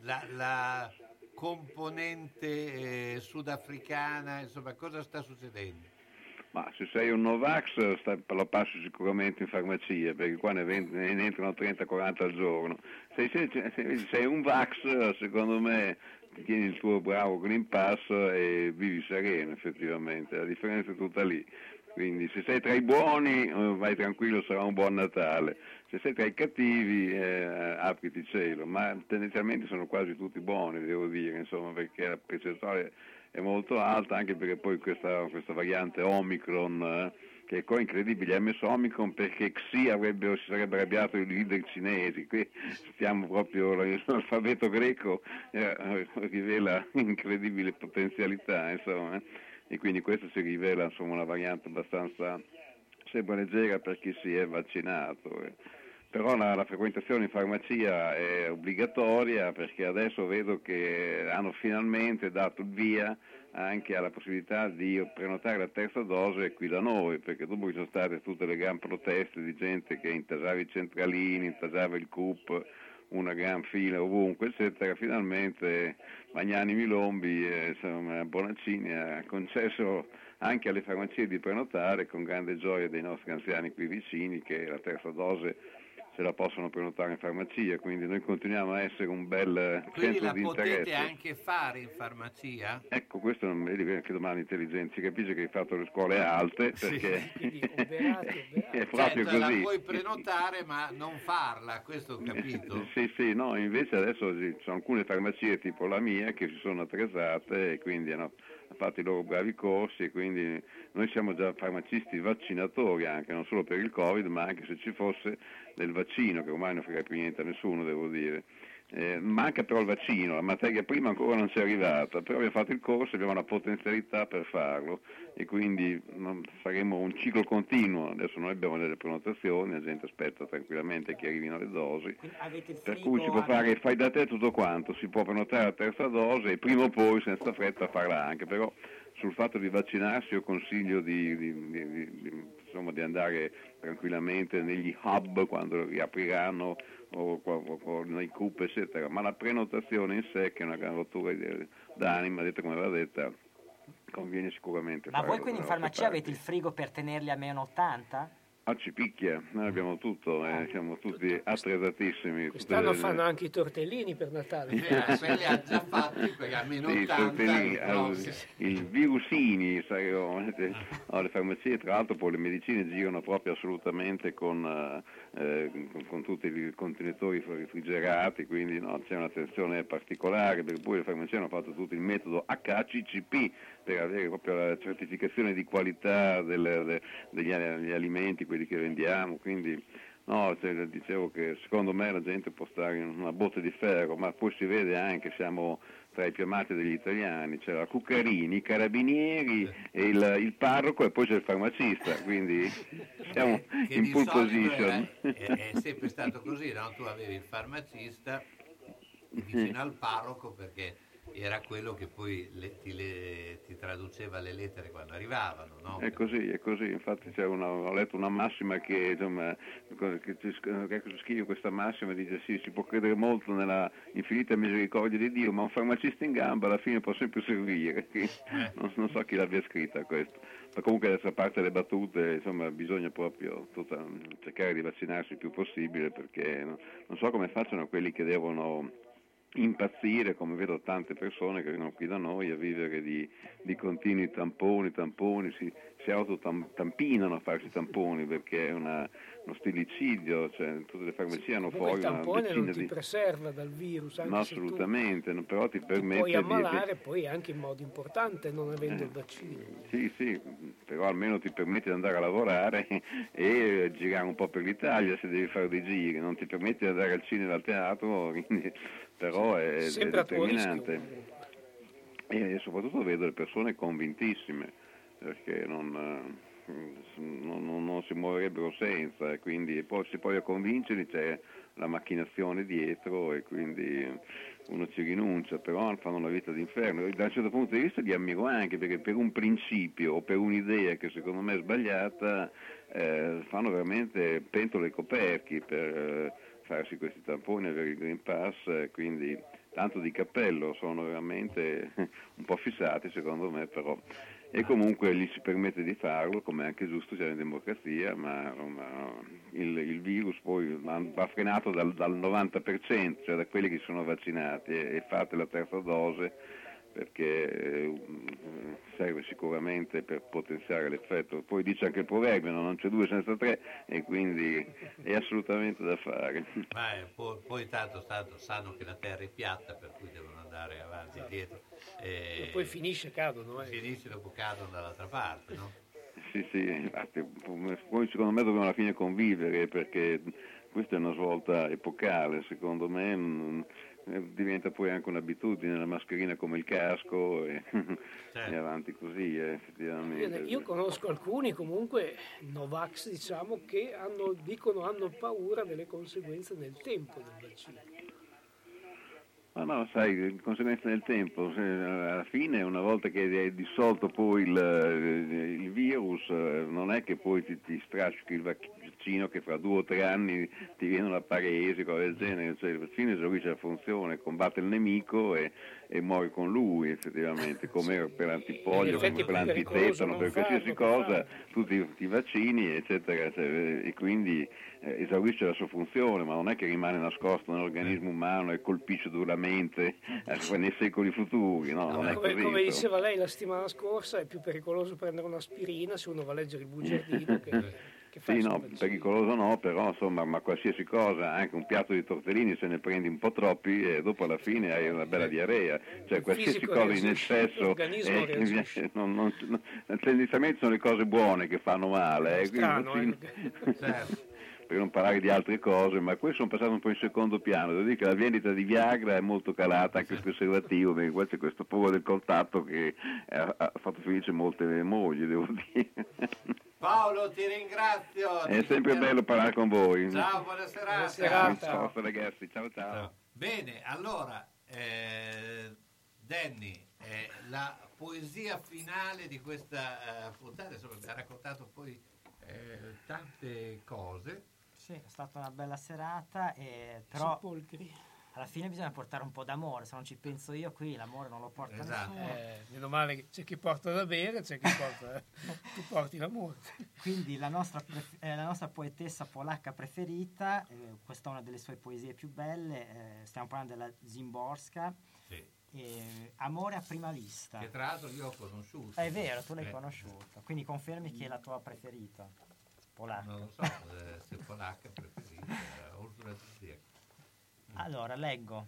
la, la componente eh, sudafricana, insomma, cosa sta succedendo? Ma se sei un Novax sta- lo passi sicuramente in farmacia perché qua ne, vend- ne entrano 30-40 al giorno. Se sei, se sei un Vax secondo me ti tieni il tuo bravo Green Pass e vivi sereno effettivamente, la differenza è tutta lì. Quindi se sei tra i buoni eh, vai tranquillo, sarà un buon Natale. Se sei tra i cattivi eh, apriti cielo, ma tendenzialmente sono quasi tutti buoni, devo dire, insomma, perché la percentuale è molto alta, anche perché poi questa, questa variante Omicron, eh, che è incredibile, ha messo Omicron perché Xi avrebbe, si sarebbe arrabbiato i leader cinesi, qui stiamo proprio, l'alfabeto greco eh, rivela incredibili potenzialità, insomma, eh. e quindi questa si rivela insomma, una variante abbastanza sembra leggera per chi si è vaccinato. eh. Però la, la frequentazione in farmacia è obbligatoria perché adesso vedo che hanno finalmente dato il via anche alla possibilità di prenotare la terza dose qui da noi, perché dopo ci sono state tutte le gran proteste di gente che intasava i centralini, intasava il CUP, una gran fila ovunque, eccetera, finalmente Magnani Milombi e insomma, Bonaccini ha concesso anche alle farmacie di prenotare con grande gioia dei nostri anziani qui vicini che la terza dose se la possono prenotare in farmacia, quindi noi continuiamo a essere un bel Quindi centro la di potete interesse. anche fare in farmacia? Ecco, questo non vedi che domani intelligenza, si capisce che hai fatto le scuole alte perché è proprio Certo, la così. puoi prenotare ma non farla, questo ho capito. Sì, sì, no, invece adesso ci sono alcune farmacie tipo la mia che si sono attrezzate e quindi hanno fatto i loro bravi corsi e quindi noi siamo già farmacisti vaccinatori anche, non solo per il Covid ma anche se ci fosse del vaccino, che ormai non frega più niente a nessuno devo dire. Eh, manca però il vaccino, la materia prima ancora non ci è arrivata, però abbiamo fatto il corso abbiamo la potenzialità per farlo e quindi non- faremo un ciclo continuo, adesso noi abbiamo delle prenotazioni, la gente aspetta tranquillamente che arrivino le dosi, per cui si può fare fai da te tutto quanto, si può prenotare la terza dose e prima o poi senza fretta farla anche, però sul fatto di vaccinarsi io consiglio di- di- di- di insomma, di andare tranquillamente negli hub quando riapriranno o, o- o nei CUP eccetera, ma la prenotazione in sé che è una gran rottura d'anima, detta come va detta, conviene sicuramente Ma voi quindi in farmacia avete il frigo per tenerli a meno 80? Ah, ci picchia, noi abbiamo tutto, eh, siamo tutti attrezzatissimi. Quest'anno le- fanno anche i tortellini per Natale. Eh, quelli ha già fatti, quelli a meno Sì, 80. tortellini, i eh, prossimi. il virusini, sai, oh, eh, no, le farmacie tra l'altro poi le medicine girano proprio assolutamente con, eh, eh, con, con tutti i contenitori refrigerati, quindi no, c'è un'attenzione particolare, perché poi le farmacie hanno fatto tutto il metodo HCCP per avere proprio la certificazione di qualità delle- de- degli, degli alimenti, quelli che vendiamo, quindi No, cioè, dicevo che secondo me la gente può stare in una botte di ferro, ma poi si vede anche, siamo tra i più amati degli italiani, c'è la Cuccarini, i carabinieri, e il, il parroco e poi c'è il farmacista, quindi siamo Che in solito position. È, è- è sempre stato così, no? Tu avevi il farmacista vicino al parroco perché era quello che poi le- ti, le- ti traduceva le lettere quando arrivavano, no? È così, è così, infatti una- ho letto una massima che, insomma, che, che scrive questa massima, dice sì, si può credere molto nella infinita misericordia di Dio, ma un farmacista in gamba alla fine può sempre servire, non, non so chi l'abbia scritta questo, ma comunque adesso a parte le battute, insomma, bisogna proprio tutta- cercare di vaccinarsi il più possibile perché no- non so come facciano quelli che devono impazzire, come vedo tante persone che vengono qui da noi a vivere di, di continui tamponi, tamponi, si, si autotampinano a farsi tamponi perché è una- uno stilicidio, cioè tutte le farmacie hanno fuori una tampone non decina ti di... preserva dal virus, anche No, tu assolutamente, no, però ti permette puoi di... ammalare poi anche in modo importante non avendo Eh. il vaccino. Sì, sì, però almeno ti permette di andare a lavorare e girare un po' per l'Italia se devi fare dei giri, non ti permette di andare al cinema e al teatro, quindi, però è, è determinante. E soprattutto vedo le persone convintissime, perché non, non- non- non si muoverebbero senza, e quindi poi, se poi a convincerli c'è la macchinazione dietro e quindi uno ci rinuncia, però fanno una vita d'inferno. Da un certo punto di vista li ammiro anche perché per un principio o per un'idea che secondo me è sbagliata eh, fanno veramente pentole e coperchi per farsi questi tamponi, avere il Green Pass, eh, quindi tanto di cappello, sono veramente un po' fissati secondo me però. E comunque gli si permette di farlo, come è anche giusto, c'è in democrazia, ma, ma il, il virus poi va frenato dal, dal 90%, cioè da quelli che sono vaccinati e, e fate la terza dose perché eh, serve sicuramente per potenziare l'effetto. Poi dice anche il proverbio, no? non c'è due senza tre e quindi è assolutamente da fare. Ma eh, poi, poi tanto, tanto sanno che la terra è piatta, per cui devono andare avanti e indietro. E E poi finisce, cadono. Eh. finisce dopo cadono dall'altra parte, no? Sì, sì, infatti, poi secondo me dobbiamo alla fine convivere perché questa è una svolta epocale, secondo me mm, diventa poi anche un'abitudine, la mascherina come il casco e, e avanti così, eh, effettivamente. Io, io conosco alcuni comunque Novax diciamo che hanno, dicono hanno paura delle conseguenze nel tempo del vaccino. Ma no, sai, in conseguenza del tempo, alla fine una volta che è dissolto poi il, eh, il virus, eh, non è che poi ti, ti strascichi il vaccino che fra due o tre anni ti viene una paresi, cose del genere, cioè il vaccino esaurisce la funzione, combatte il nemico e, e muore con lui effettivamente, come per effetti come è per più pericoloso l'antitetano, non per qualsiasi cosa, tu ti, ti vaccini eccetera, cioè, e quindi eh, esaurisce la sua funzione, ma non è che rimane nascosto nell'organismo umano e colpisce duramente eh, nei secoli futuri, no, non è come, come diceva lei la settimana scorsa è più pericoloso prendere un'aspirina se uno va a leggere il bugiardino che Sì, no, pericoloso no, però insomma, ma qualsiasi cosa, anche un piatto di tortellini se ne prendi un po' troppi e dopo alla fine hai una bella diarea, cioè qualsiasi cosa in eccesso, eh, non, non, non- tendenzialmente sono le cose buone che fanno male, eh, quindi Strano, sì, per non parlare di altre cose, ma questo sono passato un po' in secondo piano, devo dire che la vendita di Viagra è molto calata, anche il preservativo, perché qua c'è questo paura del contatto che ha, ha fatto felice molte mogli, devo dire. Paolo, ti ringrazio. È ti sempre sentiamo- bello parlare con voi. Ciao, buona serata. Ciao ragazzi, ciao ciao. Bene, allora, eh, Danny, eh, la poesia finale di questa eh, puntata, insomma, mi ha raccontato poi eh, eh, tante cose. Sì, è stata una bella serata, e, però Sepolcri. alla fine bisogna portare un po' d'amore, se non ci penso io qui l'amore non lo porta Esatto. nessuno. Eh, meno male che c'è chi porta da bere, c'è chi porta. tu porti l'amore. Quindi la nostra, pref- eh, la nostra poetessa polacca preferita, eh, questa è una delle sue poesie più belle, eh, stiamo parlando della Zimborska, Sì. eh, Amore a prima vista. Che tra l'altro io ho conosciuto. È vero, tu l'hai Eh, conosciuta, quindi confermi che è la tua preferita, polacca. Non lo so eh, se polacca preferita, eh, Ursula Zizek. Allora, leggo.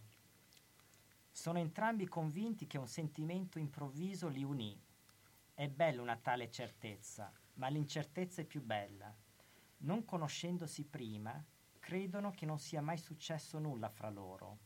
Sono entrambi convinti che un sentimento improvviso li unì. È bella una tale certezza, ma l'incertezza è più bella. Non conoscendosi prima, credono che non sia mai successo nulla fra loro.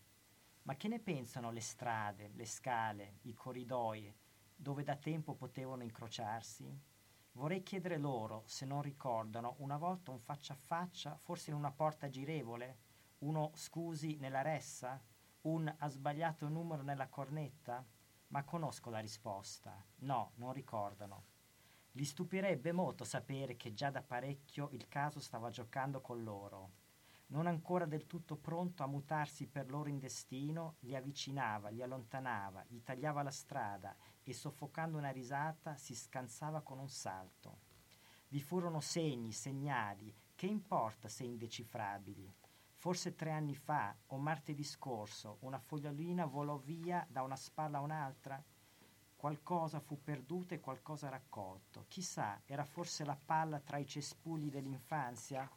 Ma che ne pensano le strade, le scale, i corridoi, dove da tempo potevano incrociarsi? Vorrei chiedere loro se non ricordano una volta un faccia a faccia, forse in una porta girevole, uno scusi nella ressa, un ha sbagliato numero nella cornetta? Ma conosco la risposta. No, non ricordano. Li stupirebbe molto sapere che già da parecchio il caso stava giocando con loro. Non ancora del tutto pronto a mutarsi per loro in destino, li avvicinava, li allontanava, gli tagliava la strada e soffocando una risata si scansava con un salto. Vi furono segni, segnali, che importa se indecifrabili. Forse tre anni fa o martedì scorso una fogliolina volò via da una spalla a un'altra? Qualcosa fu perduto e qualcosa raccolto. Chissà, era forse la palla tra i cespugli dell'infanzia?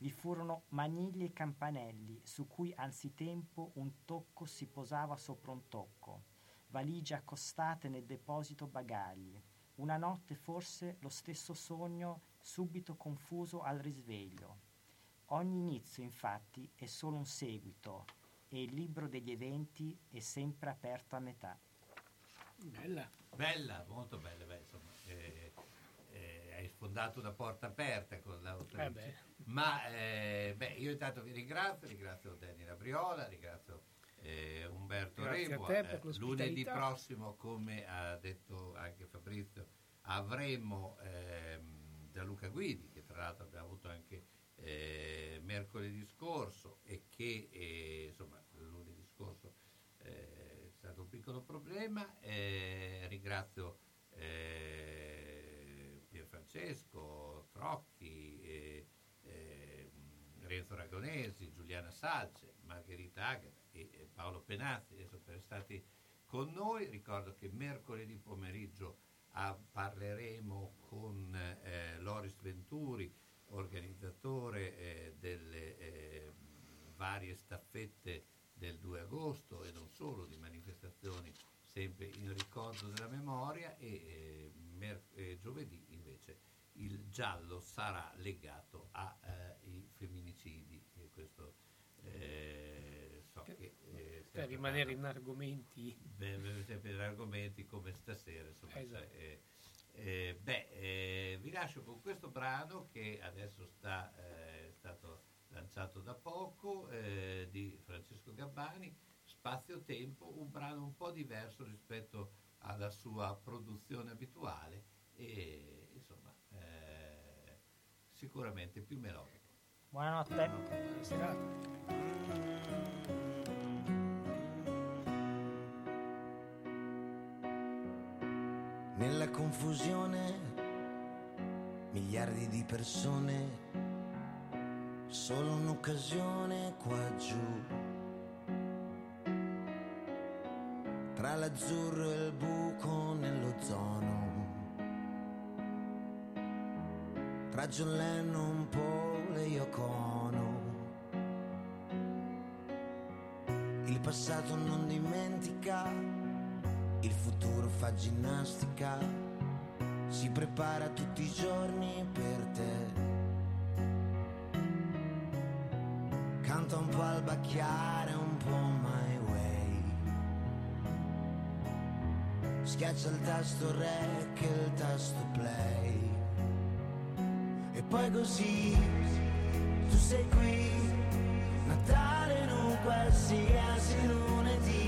Vi furono maniglie e campanelli su cui anzitempo un tocco si posava sopra un tocco, valigie accostate nel deposito bagagli. Una notte forse lo stesso sogno subito confuso al risveglio. Ogni inizio infatti è solo un seguito e il libro degli eventi è sempre aperto a metà. Bella. Bella, molto bella, beh, insomma, eh, eh, hai sfondato una porta aperta con l'autrice. Eh. Ma eh, beh, io intanto vi ringrazio, ringrazio Danny Labriola, ringrazio eh, Umberto Grazie Eh, lunedì prossimo, come ha detto anche Fabrizio, avremo ehm, Gianluca Guidi, che tra l'altro abbiamo avuto anche eh, mercoledì scorso e che eh, insomma lunedì scorso è stato un piccolo problema. Ringrazio eh, Pierfrancesco Trocchi, Renzo Ragonesi, Giuliana Salce, Margherita Agata e eh, Paolo Penazzi per stati con noi. Ricordo che mercoledì pomeriggio ah, parleremo con eh, Loris Venturi, organizzatore eh, delle eh, varie staffette del 2 agosto e non solo di manifestazioni sempre in ricordo della memoria e eh, mer- eh, giovedì invece il giallo sarà legato ai femminicidi e questo eh, so che eh, Per rimanere in argomenti. Beh, sempre in argomenti come stasera, insomma. Esatto. eh, eh, beh, eh, vi lascio con questo brano che adesso sta, eh, è stato lanciato da poco di Francesco Gabbani, Spazio-Tempo, un brano un po' diverso rispetto alla sua produzione abituale e insomma sicuramente più melodico. Buonanotte. Buona. Nella confusione, miliardi di persone, solo un'occasione qua giù. Tra l'azzurro e il buco nell'ozono, tra John Lennon, Paul e Yoko Ono. Il passato non dimentica, il futuro fa ginnastica, si prepara tutti i giorni per te. Canta un po' al bacchiare, un po' my way. Schiaccia il tasto rec e il tasto play. Poi così tu sei qui, Natale in un qualsiasi lunedì.